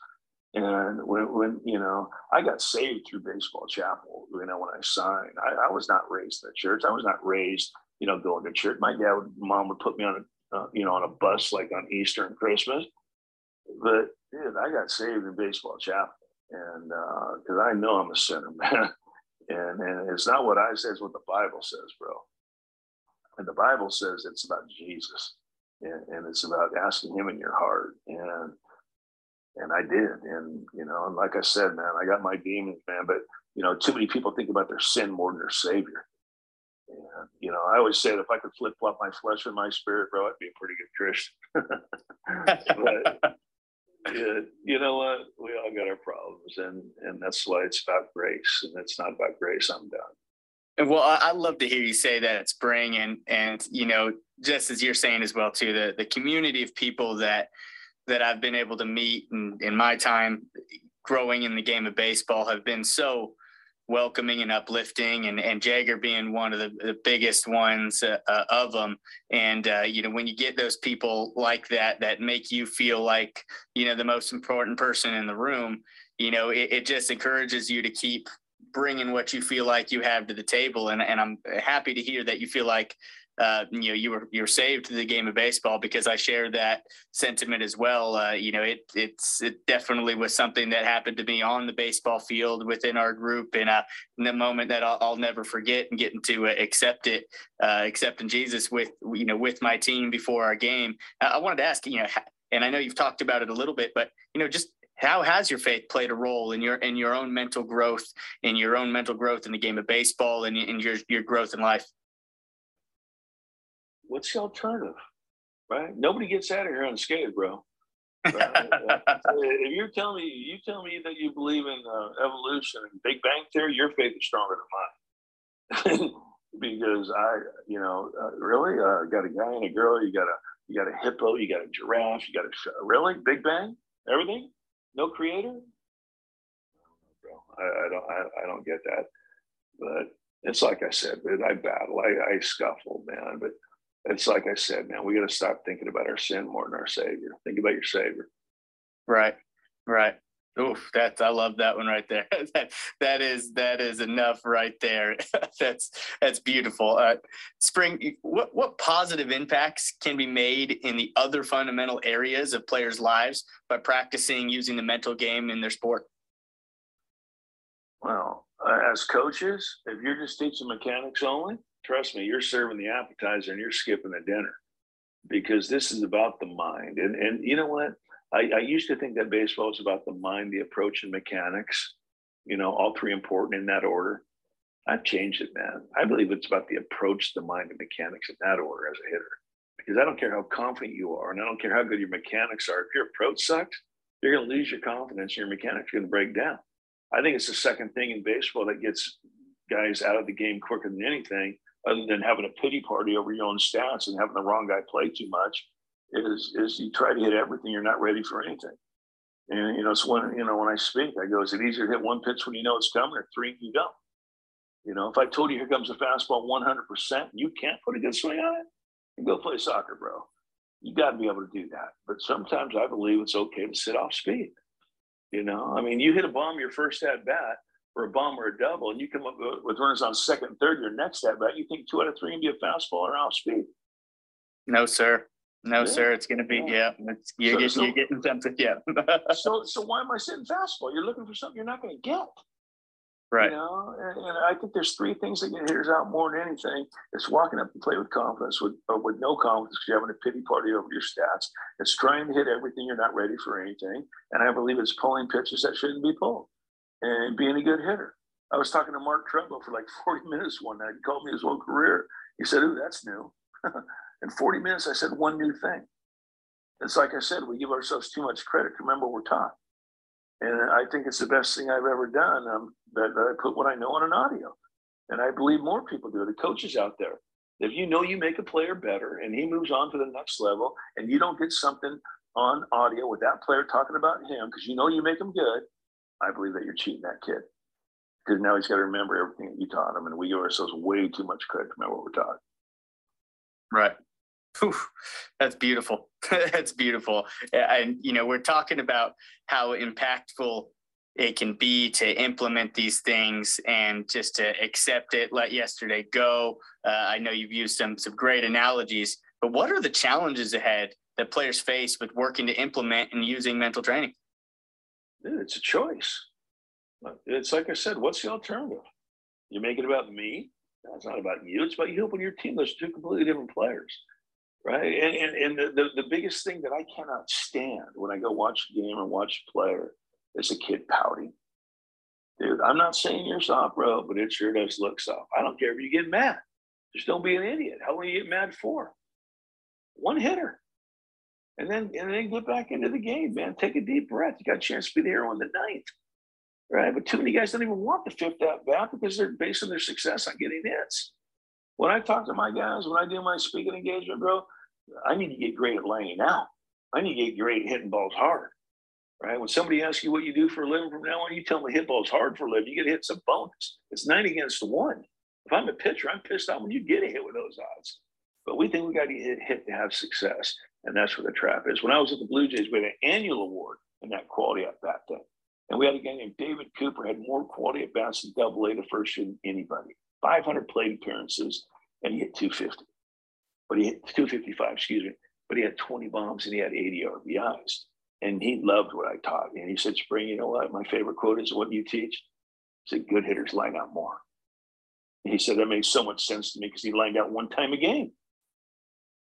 And when, when you know, I got saved through baseball chapel, you know, when I signed, I, I was not raised in the church. I was not raised, you know, going to church. My dad, would, mom would put me on a, uh, you know, on a bus like on Easter and Christmas. But dude, I got saved in baseball chapel and because uh, I know I'm a sinner, man. and and it's not what I say; it's what the Bible says, bro. And the Bible says it's about Jesus, and, and it's about asking Him in your heart, and and I did, and you know, and like I said, man, I got my demons, man. But you know, too many people think about their sin more than their Savior. And, you know, I always said if I could flip flop my flesh and my spirit, bro, I'd be a pretty good Christian. but, yeah, you know what? We all got our problems, and and that's why it's about grace, and it's not about grace. I'm done. Well, I, I love to hear you say that spring, and and you know, just as you're saying as well too, the the community of people that that I've been able to meet in, in my time growing in the game of baseball have been so welcoming and uplifting and, and Jaeger being one of the, the biggest ones uh, uh, of them. And, uh, you know, when you get those people like that, that make you feel like, you know, the most important person in the room, you know, it, it just encourages you to keep bringing what you feel like you have to the table. And, and I'm happy to hear that you feel like uh, you know, you were you're saved to the game of baseball because I share that sentiment as well. Uh, you know, it it's it definitely was something that happened to me on the baseball field within our group, and uh, in the moment that I'll, I'll never forget, and getting to uh, accept it, uh, accepting Jesus with you know with my team before our game. I wanted to ask, you know, and I know you've talked about it a little bit, but you know, just how has your faith played a role in your in your own mental growth in your own mental growth in the game of baseball and in your your growth in life what's the alternative? Right? Nobody gets out of here unscathed, bro. Right? if you're telling me, you tell me that you believe in uh, evolution and Big Bang theory, your faith is stronger than mine. because I, you know, uh, really, uh, got a guy and a girl. You got a, you got a hippo. You got a giraffe. You got a really Big Bang, everything. No creator? Bro, I, I don't I, I, don't get that. But it's like I said, I battle, I, I scuffle, man. But it's like I said, man, we got to stop thinking about our sin more than our Savior. Think about your Savior. Right, right. Oof, that's I love that one right there. that that is that is enough right there. that's that's beautiful. Uh, Spring, what what positive impacts can be made in the other fundamental areas of players' lives by practicing using the mental game in their sport? Well, uh, as coaches, if you're just teaching mechanics only, trust me, you're serving the appetizer and you're skipping the dinner because this is about the mind. And and you know what? I, I used to think that baseball was about the mind, the approach, and mechanics. You know, all three important in that order. I've changed it, man. I believe it's about the approach, the mind, and mechanics in that order as a hitter. Because I don't care how confident you are, and I don't care how good your mechanics are. If your approach sucks, you're going to lose your confidence, and your mechanics are going to break down. I think it's the second thing in baseball that gets guys out of the game quicker than anything, other than having a pity party over your own stats and having the wrong guy play too much is is you try to hit everything, you're not ready for anything. And you know, it's when you know when I speak, I go, is it easier to hit one pitch when you know it's coming, or three you don't? You know, if I told you here comes a fastball 100%, you can't put a good swing on it, you go play soccer, bro. You got to be able to do that. But sometimes I believe it's okay to sit off speed. You know, I mean, you hit a bomb your first at bat, or a bomb or a double, and you come up with runners on second third, your next at bat, you think two out of three can be a fastball or off speed? No, sir. No, yeah. sir. It's going to be yeah. yeah you're so, getting so, you're getting tempted. Yeah. so so why am I sitting fastball? You're looking for something you're not going to get. Right. You know, and, and, I think there's three things that get hitters out more than anything. It's walking up and play with confidence, with uh, with no confidence because you're having a pity party over your stats. It's trying to hit everything you're not ready for anything, and I believe it's pulling pitches that shouldn't be pulled, and being a good hitter. I was talking to Mark Trumbo for like 40 minutes one night. He called me his whole career. He said, "Ooh, that's new." In 40 minutes, I said one new thing. It's like I said, we give ourselves too much credit remember what we're taught. And I think it's the best thing I've ever done um, that, that, I put what I know on an audio. And I believe more people do. The coaches out there, if you know you make a player better and he moves on to the next level and you don't get something on audio with that player talking about him because you know you make him good, I believe that you're cheating that kid. Because now he's got to remember everything that you taught him. And we give ourselves way too much credit to remember what we're taught. Right. Whew, that's beautiful. that's beautiful. And, you know, we're talking about how impactful it can be to implement these things and just to accept it, let yesterday go. Uh, I know you've used some, some great analogies, but what are the challenges ahead that players face with working to implement and using mental training? It's a choice. It's like I said, what's the alternative? You make it about me. It's not about you. It's about you helping your team. Those two completely different players right? And, and, and the, the, biggest thing that I cannot stand when I go watch a game and watch a player is a kid pouting. Dude, I'm not saying you're soft, bro, but it sure does look soft. I don't care if you get mad. Just don't be an idiot. How long you get mad for? One hitter. And then and then get back into the game, man. Take a deep breath. You got a chance to be the hero in the ninth. Right. But too many guys don't even want the fifth at bat because they're basing their success on getting hits. When I talk to my guys, when I do my speaking engagement, bro, I need to get great at laying out. I need to get great at hitting balls hard. Right? When somebody asks you what you do for a living from now on, you tell them hit balls hard for a living. You get hit some bonus. It's nine against one. If I'm a pitcher, I'm pissed off when you get a hit with those odds. But we think we got to get hit to have success. And that's where the trap is. When I was at the Blue Jays, we had an annual award in that quality at bat thing. And we had a guy named David Cooper, had more quality at bats in double A the first year than anybody. 500 plate appearances, and he hit 250 but he hit 255, excuse me, but he had 20 bombs and he had 80 RBIs. And he loved what I taught. And he said, Spring, you know what? My favorite quote is what you teach. He said, good hitters line out more. And he said, that makes so much sense to me because he lined out one time a game.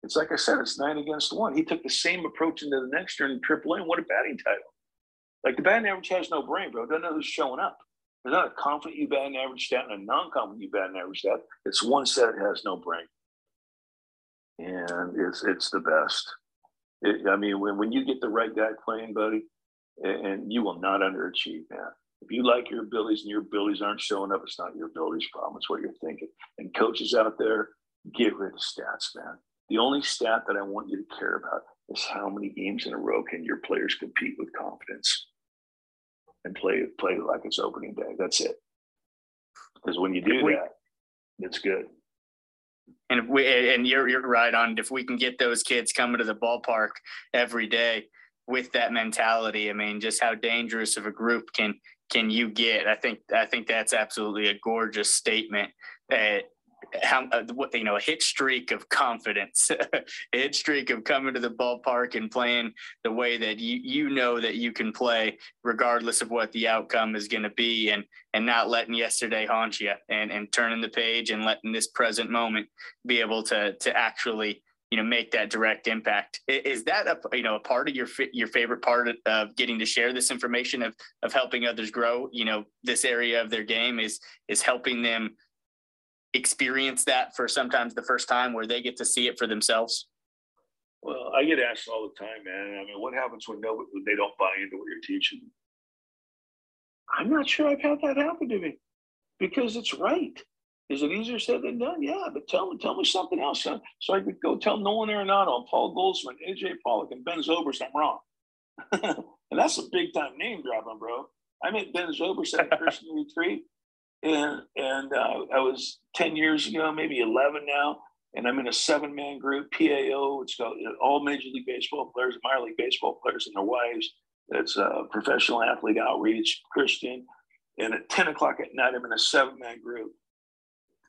It's like I said, it's nine against one. He took the same approach into the next year in AAA. What a batting title. Like the batting average has no brain, bro. Doesn't know who's showing up. There's not a confident you batting average stat and a non-confident you batting average stat. It's one set that has no brain and it's it's the best. It, I mean, when, when you get the right guy playing, buddy, and, and you will not underachieve, man. If you like your abilities and your abilities aren't showing up, it's not your abilities problem. It's what you're thinking. And coaches out there, get rid of stats, man. The only stat that I want you to care about is how many games in a row can your players compete with confidence. and play it, play it like it's opening day. That's it. Because when you do that, it's good. And if we and you're you're right on. If we can get those kids coming to the ballpark every day with that mentality, I mean, just how dangerous of a group can can you get? I think I think that's absolutely a gorgeous statement. That how uh, what you know a hit streak of confidence a hit streak of coming to the ballpark and playing the way that you you know that you can play regardless of what the outcome is going to be and and not letting yesterday haunt you and and turning the page and letting this present moment be able to to actually you know make that direct impact. Is that a you know a part of your your favorite part of getting to share this information of of helping others grow you know this area of their game is is helping them experience that for sometimes the first time where they get to see it for themselves? Well, I get asked all the time, man. I mean, what happens when nobody, when they don't buy into what you're teaching? I'm not sure I've had that happen to me because it's right. Is it easier said than done? Yeah, but tell me, tell me something else. Son. So I could go tell Nolan Arenado, Paul Goldschmidt, AJ Pollock, and Ben Zobrist I'm wrong. and that's a big time name dropping, bro. I met Ben Zobrist at Christian Retreat and and uh, I was ten years ago, maybe eleven now, and I'm in a seven man group, PAO. It's got all Major League Baseball players, minor league baseball players, and their wives. It's a professional athlete outreach, Christian. And at ten o'clock at night, I'm in a seven man group,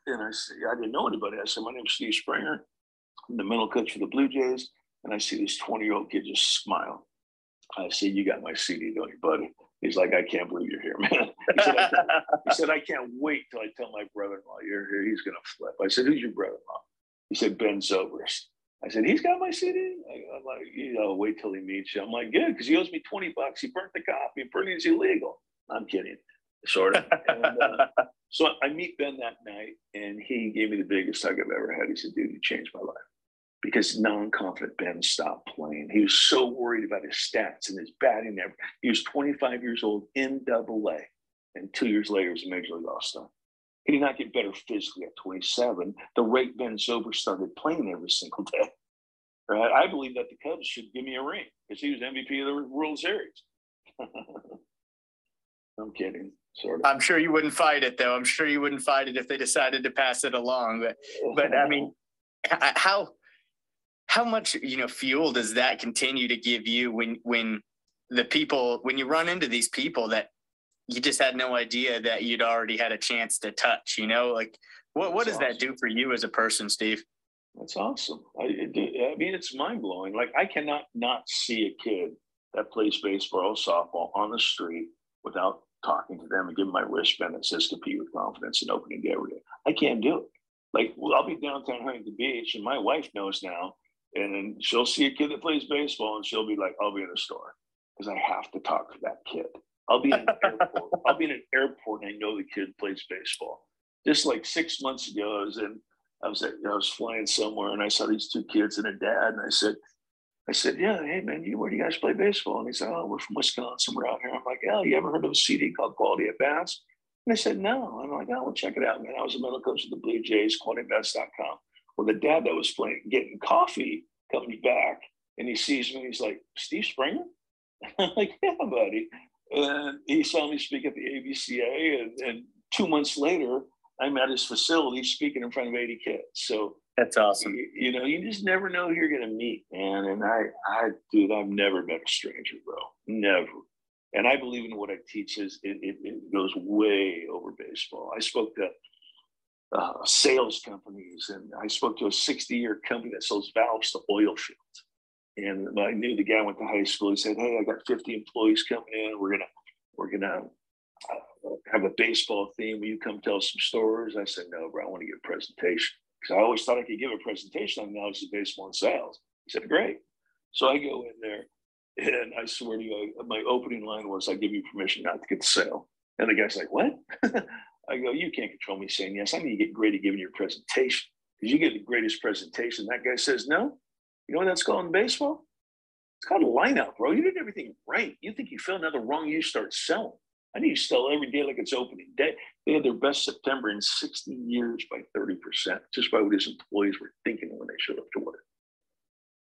and I see I didn't know anybody. I said, "My name's Steve Springer. I'm the mental coach for the Blue Jays." And I see this 20 year old kid just smile. I said, "You got my CD, don't you, buddy?" He's like, I can't believe you're here, man. He said, I can't, he said, I can't wait till I tell my brother-in-law you're here. He's gonna flip. I said, Who's your brother-in-law? He said, Ben Zobrist. I said, He's got my CD. I'm like, you know, wait till he meets you. I'm like, good, because he owes me 20 bucks. He burnt the copy. Burning is illegal. I'm kidding, sort of. And, uh, so I meet Ben that night, and he gave me the biggest hug I've ever had. He said, Dude, you changed my life because non-confident Ben stopped playing. He was so worried about his stats and his batting. Average. He was 25 years old in Double A, and two years later, he was a major league all-star. He did not get better physically at 27. The rate Ben Zobrist started playing every single day. Right? I believe that the Cubs should give me a ring because he was MVP of the World Series. I'm kidding. Sort of. I'm sure you wouldn't fight it though. I'm sure you wouldn't fight it if they decided to pass it along. But but I mean, how how much you know fuel does that continue to give you when when the people when you run into these people that you just had no idea that you'd already had a chance to touch you know like what what That's does awesome. that do for you as a person steve That's awesome. I, I mean, it's mind blowing. Like I cannot not see a kid that plays baseball or softball on the street without talking to them and giving my wristband that says compete with confidence and opening day every day. I can't do it. Like well, I'll be downtown Huntington Beach, and my wife knows now and then she'll see a kid that plays baseball and she'll be like, I'll be in a store because I have to talk to that kid. I'll be in an airport. I'll be in an airport and I know the kid plays baseball. Just like six months ago, I was in, I was at, I was flying somewhere and I saw these two kids and a dad. And I said, I said, yeah, hey man, you, where do you guys play baseball? And he said, oh, we're from Wisconsin. We're out here. I'm like, oh, you ever heard of a CD called Quality at Bats? And they said, no. I'm like, oh, well, check it out, man. I was a mental coach of the Blue Jays, qualitybats.com. Well, the dad that was playing, getting coffee comes back and he sees me. He's like, Steve Springer? I'm like, yeah, buddy. And he saw me speak at the ABCA. And, and two months later, I'm at his facility speaking in front of 80 kids. So that's awesome. You, you know, you just never know who you're going to meet, man. And I, I, dude, I've never met a stranger, bro. Never. And I believe in what I teach is it, it, it goes way over baseball. I spoke to uh, sales companies. And I spoke to a 60 year company that sells valves to oil fields. And I knew the guy went to high school. He said, Hey, I got 50 employees coming in. We're to, we're to uh, have a baseball theme. Will you come tell some stories? I said, No, bro, I want to give a presentation. Because I always thought I could give a presentation on knowledge of baseball and sales. He said, Great. So I go in there and I swear to you, my opening line was, I give you permission not to get the sale. And the guy's like, What? I go, you can't control me saying yes. I need to get great at giving your presentation because you get the greatest presentation. That guy says no. You know what that's called in baseball? It's called a lineup, bro. You did everything right. You think you found another wrong, you start selling. I need to sell every day like it's opening day. They had their best September in 60 years by 30%, just by what his employees were thinking when they showed up to work.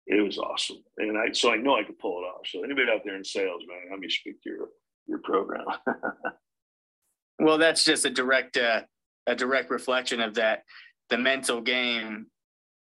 It was awesome. And I so I know I could pull it off. So anybody out there in sales, man, let me speak to your your program. well, that's just a direct uh, a direct reflection of that. The mental game,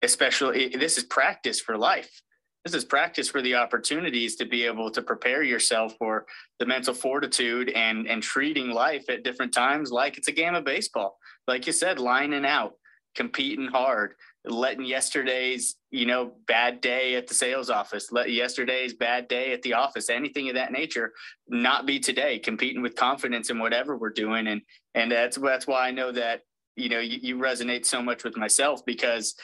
especially this is practice for life. This is practice for the opportunities to be able to prepare yourself for the mental fortitude and and treating life at different times like it's a game of baseball. Like you said, lining out, competing hard, letting yesterday's you know bad day at the sales office let yesterday's bad day at the office anything of that nature not be today competing with confidence in whatever we're doing. And and that's that's why i know that you know you, you resonate so much with myself because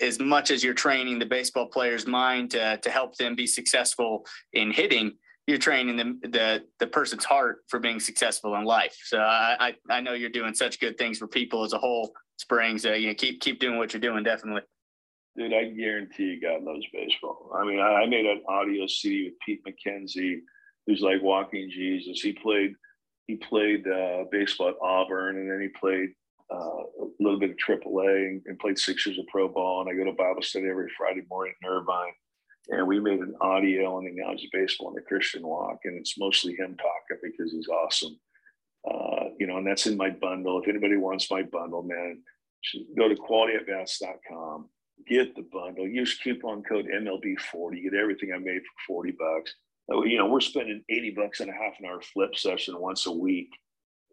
as much as you're training the baseball player's mind to, to help them be successful in hitting you're training the, the the person's heart for being successful in life. So I, I i know you're doing such good things for people as a whole spring. So you know, keep keep doing what you're doing, definitely. Dude, I guarantee you, God loves baseball. I mean, I, I made an audio CD with Pete McKenzie, who's like walking Jesus. He played he played uh, baseball at Auburn, and then he played uh, a little bit of AAA and, and, played six years of pro ball. And I go to Bible study every Friday morning in Irvine. And we made an audio on the analogy baseball and the Christian walk, and it's mostly him talking because he's awesome. Uh, you know, and that's in my bundle. If anybody wants my bundle, man, go to qualityatbats.com, get the bundle, use coupon code MLB40, get everything I made for 40 bucks. Uh, you know, we're spending 80 bucks in a half an hour flip session once a week.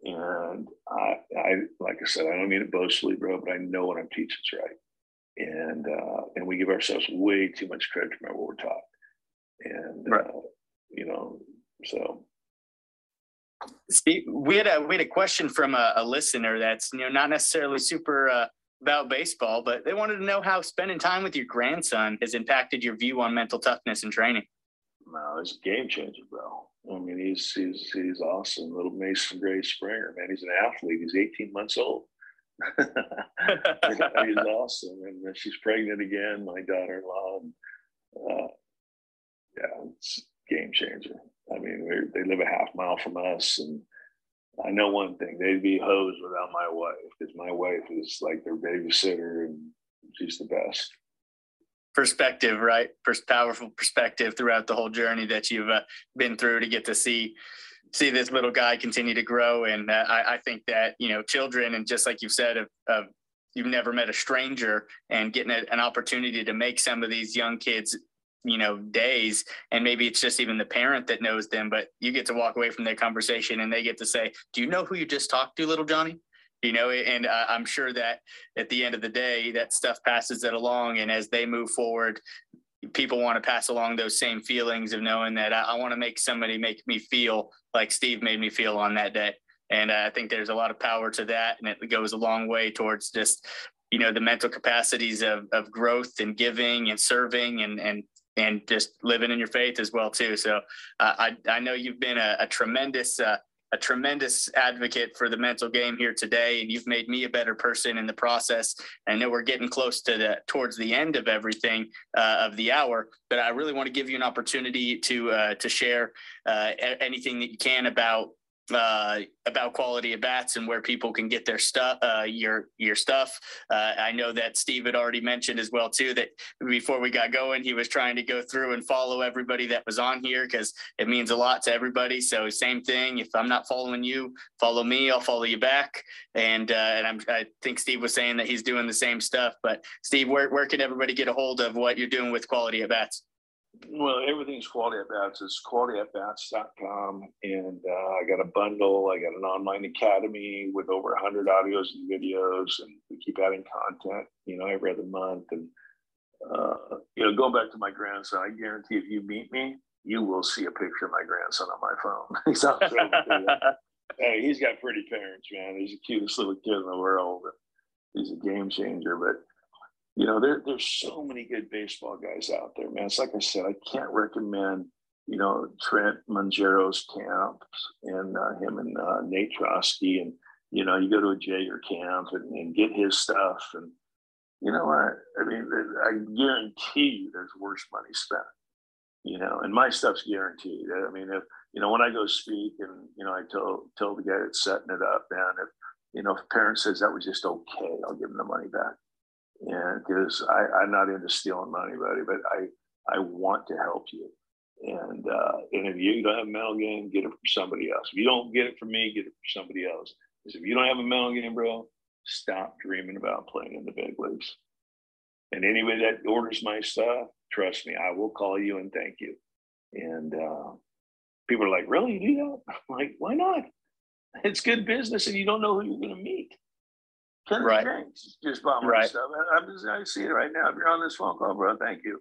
And I, I, like I said, I don't mean it boastfully, bro, but I know what I'm teaching is right. And, uh, and we give ourselves way too much credit for what we're taught. And, right. uh, you know, so Steve, we had a we had a question from a, a listener that's you know not necessarily super uh, about baseball, but they wanted to know how spending time with your grandson has impacted your view on mental toughness and training. No, it's a game changer, bro. I mean, he's he's he's awesome. Little Mason Gray Springer, man. He's an athlete. He's 18 months old. he's awesome, and she's pregnant again. My daughter-in-law. And, uh, yeah, it's game changer. I mean, they live a half mile from us, and I know one thing: they'd be hosed without my wife, because my wife is like their babysitter, and she's the best. Perspective, right? First, powerful perspective throughout the whole journey that you've uh, been through to get to see see this little guy continue to grow. And uh, I, I, think that you know, children, and just like you've said, of, of you've never met a stranger, and getting a, an opportunity to make some of these young kids you know days and maybe it's just even the parent that knows them but you get to walk away from their conversation and they get to say do you know who you just talked to little johnny? You know and uh, i'm sure that at the end of the day that stuff passes it along and as they move forward people want to pass along those same feelings of knowing that i, I want to make somebody make me feel like steve made me feel on that day. And uh, i think there's a lot of power to that and it goes a long way towards just you know the mental capacities of, of growth and giving and serving and and and just living in your faith as well too. So uh, I I know you've been a, a tremendous uh, a tremendous advocate for the mental game here today, and you've made me a better person in the process. I know we're getting close to the towards the end of everything uh, of the hour, but I really want to give you an opportunity to uh, to share uh, anything that you can about uh, about quality at bats and where people can get their stuff, uh, your your stuff. Uh, I know that Steve had already mentioned as well too that before we got going, he was trying to go through and follow everybody that was on here because it means a lot to everybody. So same thing. If I'm not following you, follow me. I'll follow you back. And uh, and I'm, I think Steve was saying that he's doing the same stuff. But Steve, where where can everybody get a hold of what you're doing with quality at bats? Well, everything's quality at bats. It's qualityatbats.com. And uh, I got a bundle. I got an online academy with over 100 audios and videos. And we keep adding content, you know, every other month. And, uh, you know, going back to my grandson, I guarantee if you meet me, you will see a picture of my grandson on my phone. he's hey, he's got pretty parents, man. He's the cutest little kid in the world. He's a game changer. But you know, there, there's so many good baseball guys out there, man. It's like I said, I can't recommend, you know, Trent Mongero's camp and uh, him and uh, Nate Trosky. And, you know, you go to a Jaeger camp and, and get his stuff. And, you know, I, I mean, I guarantee you there's worse money spent, you know, and my stuff's guaranteed. I mean, if, you know, when I go speak and, you know, I tell, tell the guy that's setting it up, man, if, you know, if a parent says that was just okay, I'll give them the money back and because I'm not into stealing money, buddy, but I I want to help you, And uh, and if you don't have a mental game, get it from somebody else. If you don't get it from me, get it from somebody else. Because if you don't have a mental game, bro, stop dreaming about playing in the big leagues. And anybody that orders my stuff, trust me, I will call you and thank you. And uh, people are like, really? You do that? I'm like, why not? It's good business and you don't know who you're going to meet. Right. drinks just bought my right. stuff. I'm just, I see it right now. If you're on this phone call, bro, thank you.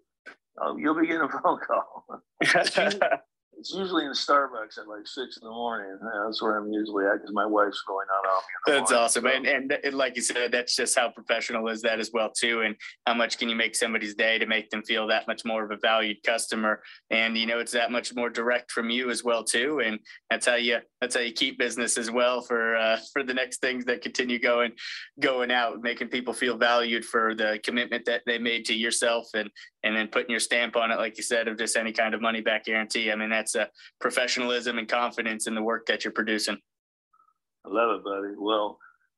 Oh, you'll be getting a phone call. it's usually in Starbucks at like six in the morning. That's where I'm usually at because my wife's going out on me. That's morning, awesome, so. and, and, and like you said, that's just how professional is that as well too. And how much can you make somebody's day to make them feel that much more of a valued customer? And you know, it's that much more direct from you as well too. And that's how you that's how you keep business as well for uh, for the next things that continue going going out, making people feel valued for the commitment that they made to yourself and and then putting your stamp on it, like you said, of just any kind of money back guarantee. I mean, that's a professionalism and confidence in the work that you're producing. I love it, buddy. Well,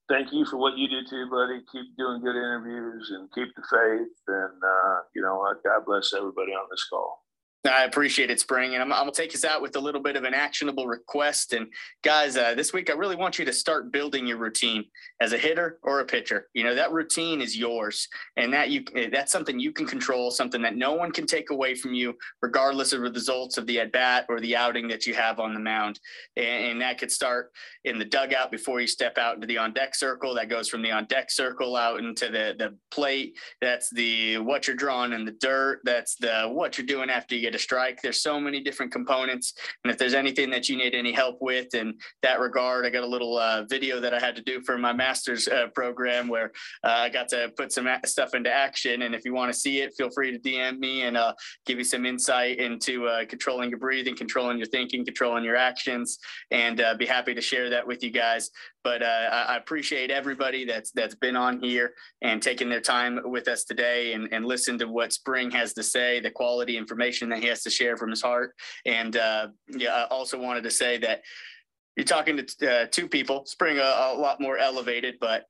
thank you for what you do too, buddy. Keep doing good interviews and keep the faith. And, uh, you know, God bless everybody on this call. I appreciate it, Spring. And I'm, I'm, going to take us out with a little bit of an actionable request. And guys, uh, this week, I really want you to start building your routine as a hitter or a pitcher. You know, that routine is yours and that you, that's something you can control, something that no one can take away from you, regardless of the results of the at bat or the outing that you have on the mound. And, and that could start in the dugout before you step out into the on deck circle. That goes from the on deck circle out into the, the plate. That's the what you're drawing in the dirt. That's the what you're doing after you get a strike. There's so many different components. And if there's anything that you need any help with in that regard, I got a little uh, video that I had to do for my master's uh, program where uh, I got to put some stuff into action. And if you want to see it, feel free to DM me and give you some insight into uh, controlling your breathing, controlling your thinking, controlling your actions, and uh, be happy to share that with you guys. But I appreciate everybody that's that's been on here and taking their time with us today and, and listen to what Spring has to say, the quality information that he has to share from his heart. And uh, yeah, I also wanted to say that you're talking to uh, two people, Spring a, a lot more elevated, but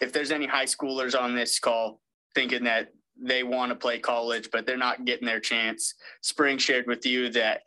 if there's any high schoolers on this call thinking that they want to play college, but they're not getting their chance, Spring shared with you that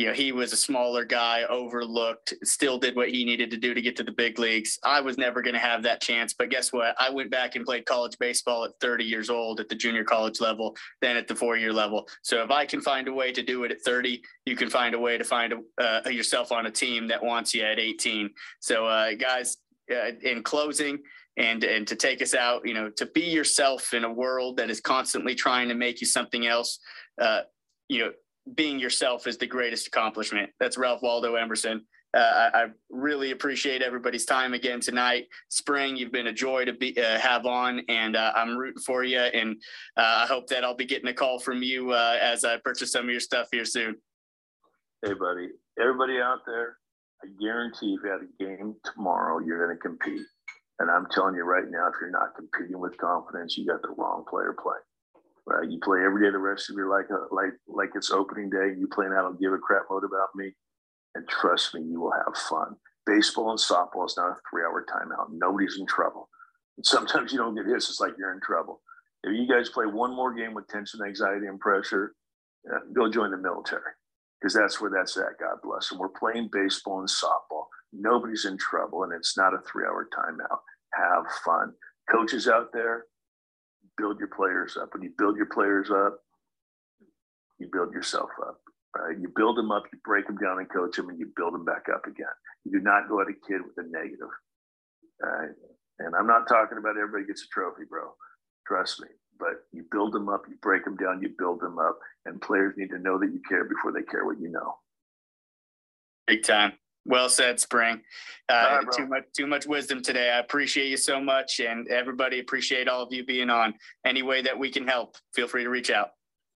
you know, he was a smaller guy, overlooked, still did what he needed to do to get to the big leagues. I was never going to have that chance. But guess what? I went back and played college baseball at 30 years old at the junior college level, then at the four year level. So if I can find a way to do it at 30, you can find a way to find a, uh, yourself on a team that wants you at 18. So, uh, guys, uh, in closing, and and to take us out, you know, to be yourself in a world that is constantly trying to make you something else. Uh, you know, being yourself is the greatest accomplishment. That's Ralph Waldo Emerson. Uh, I, really appreciate everybody's time again tonight. Spring, you've been a joy to be uh, have on, and uh, I'm rooting for you. And uh, I hope that I'll be getting a call from you uh, as I purchase some of your stuff here soon. Hey, buddy. Everybody out there, I guarantee if you had a game tomorrow, you're going to compete. And I'm telling you right now, if you're not competing with confidence, you got the wrong player playing right? You play every day the rest of your life like like like it's opening day. You play I don't give a crap mode about me, and trust me, you will have fun. Baseball and softball is not a three-hour timeout. Nobody's in trouble. And sometimes you don't get hits. It's like you're in trouble. If you guys play one more game with tension, anxiety, and pressure, uh, go join the military because that's where that's at. God bless. And we're playing baseball and softball. Nobody's in trouble, and it's not a three-hour timeout. Have fun. Coaches out there, build your players up. When you build your players up, you build yourself up. Right? You build them up, you break them down and coach them, and you build them back up again. You do not go at a kid with a negative. Right? And I'm not talking about everybody gets a trophy, bro. Trust me. But you build them up, you break them down, you build them up, and players need to know that you care before they care what you know. Big time. Well said, Spring. Uh, right, too much, too much wisdom today. I appreciate you so much, and everybody appreciate all of you being on. Any way that we can help, feel free to reach out.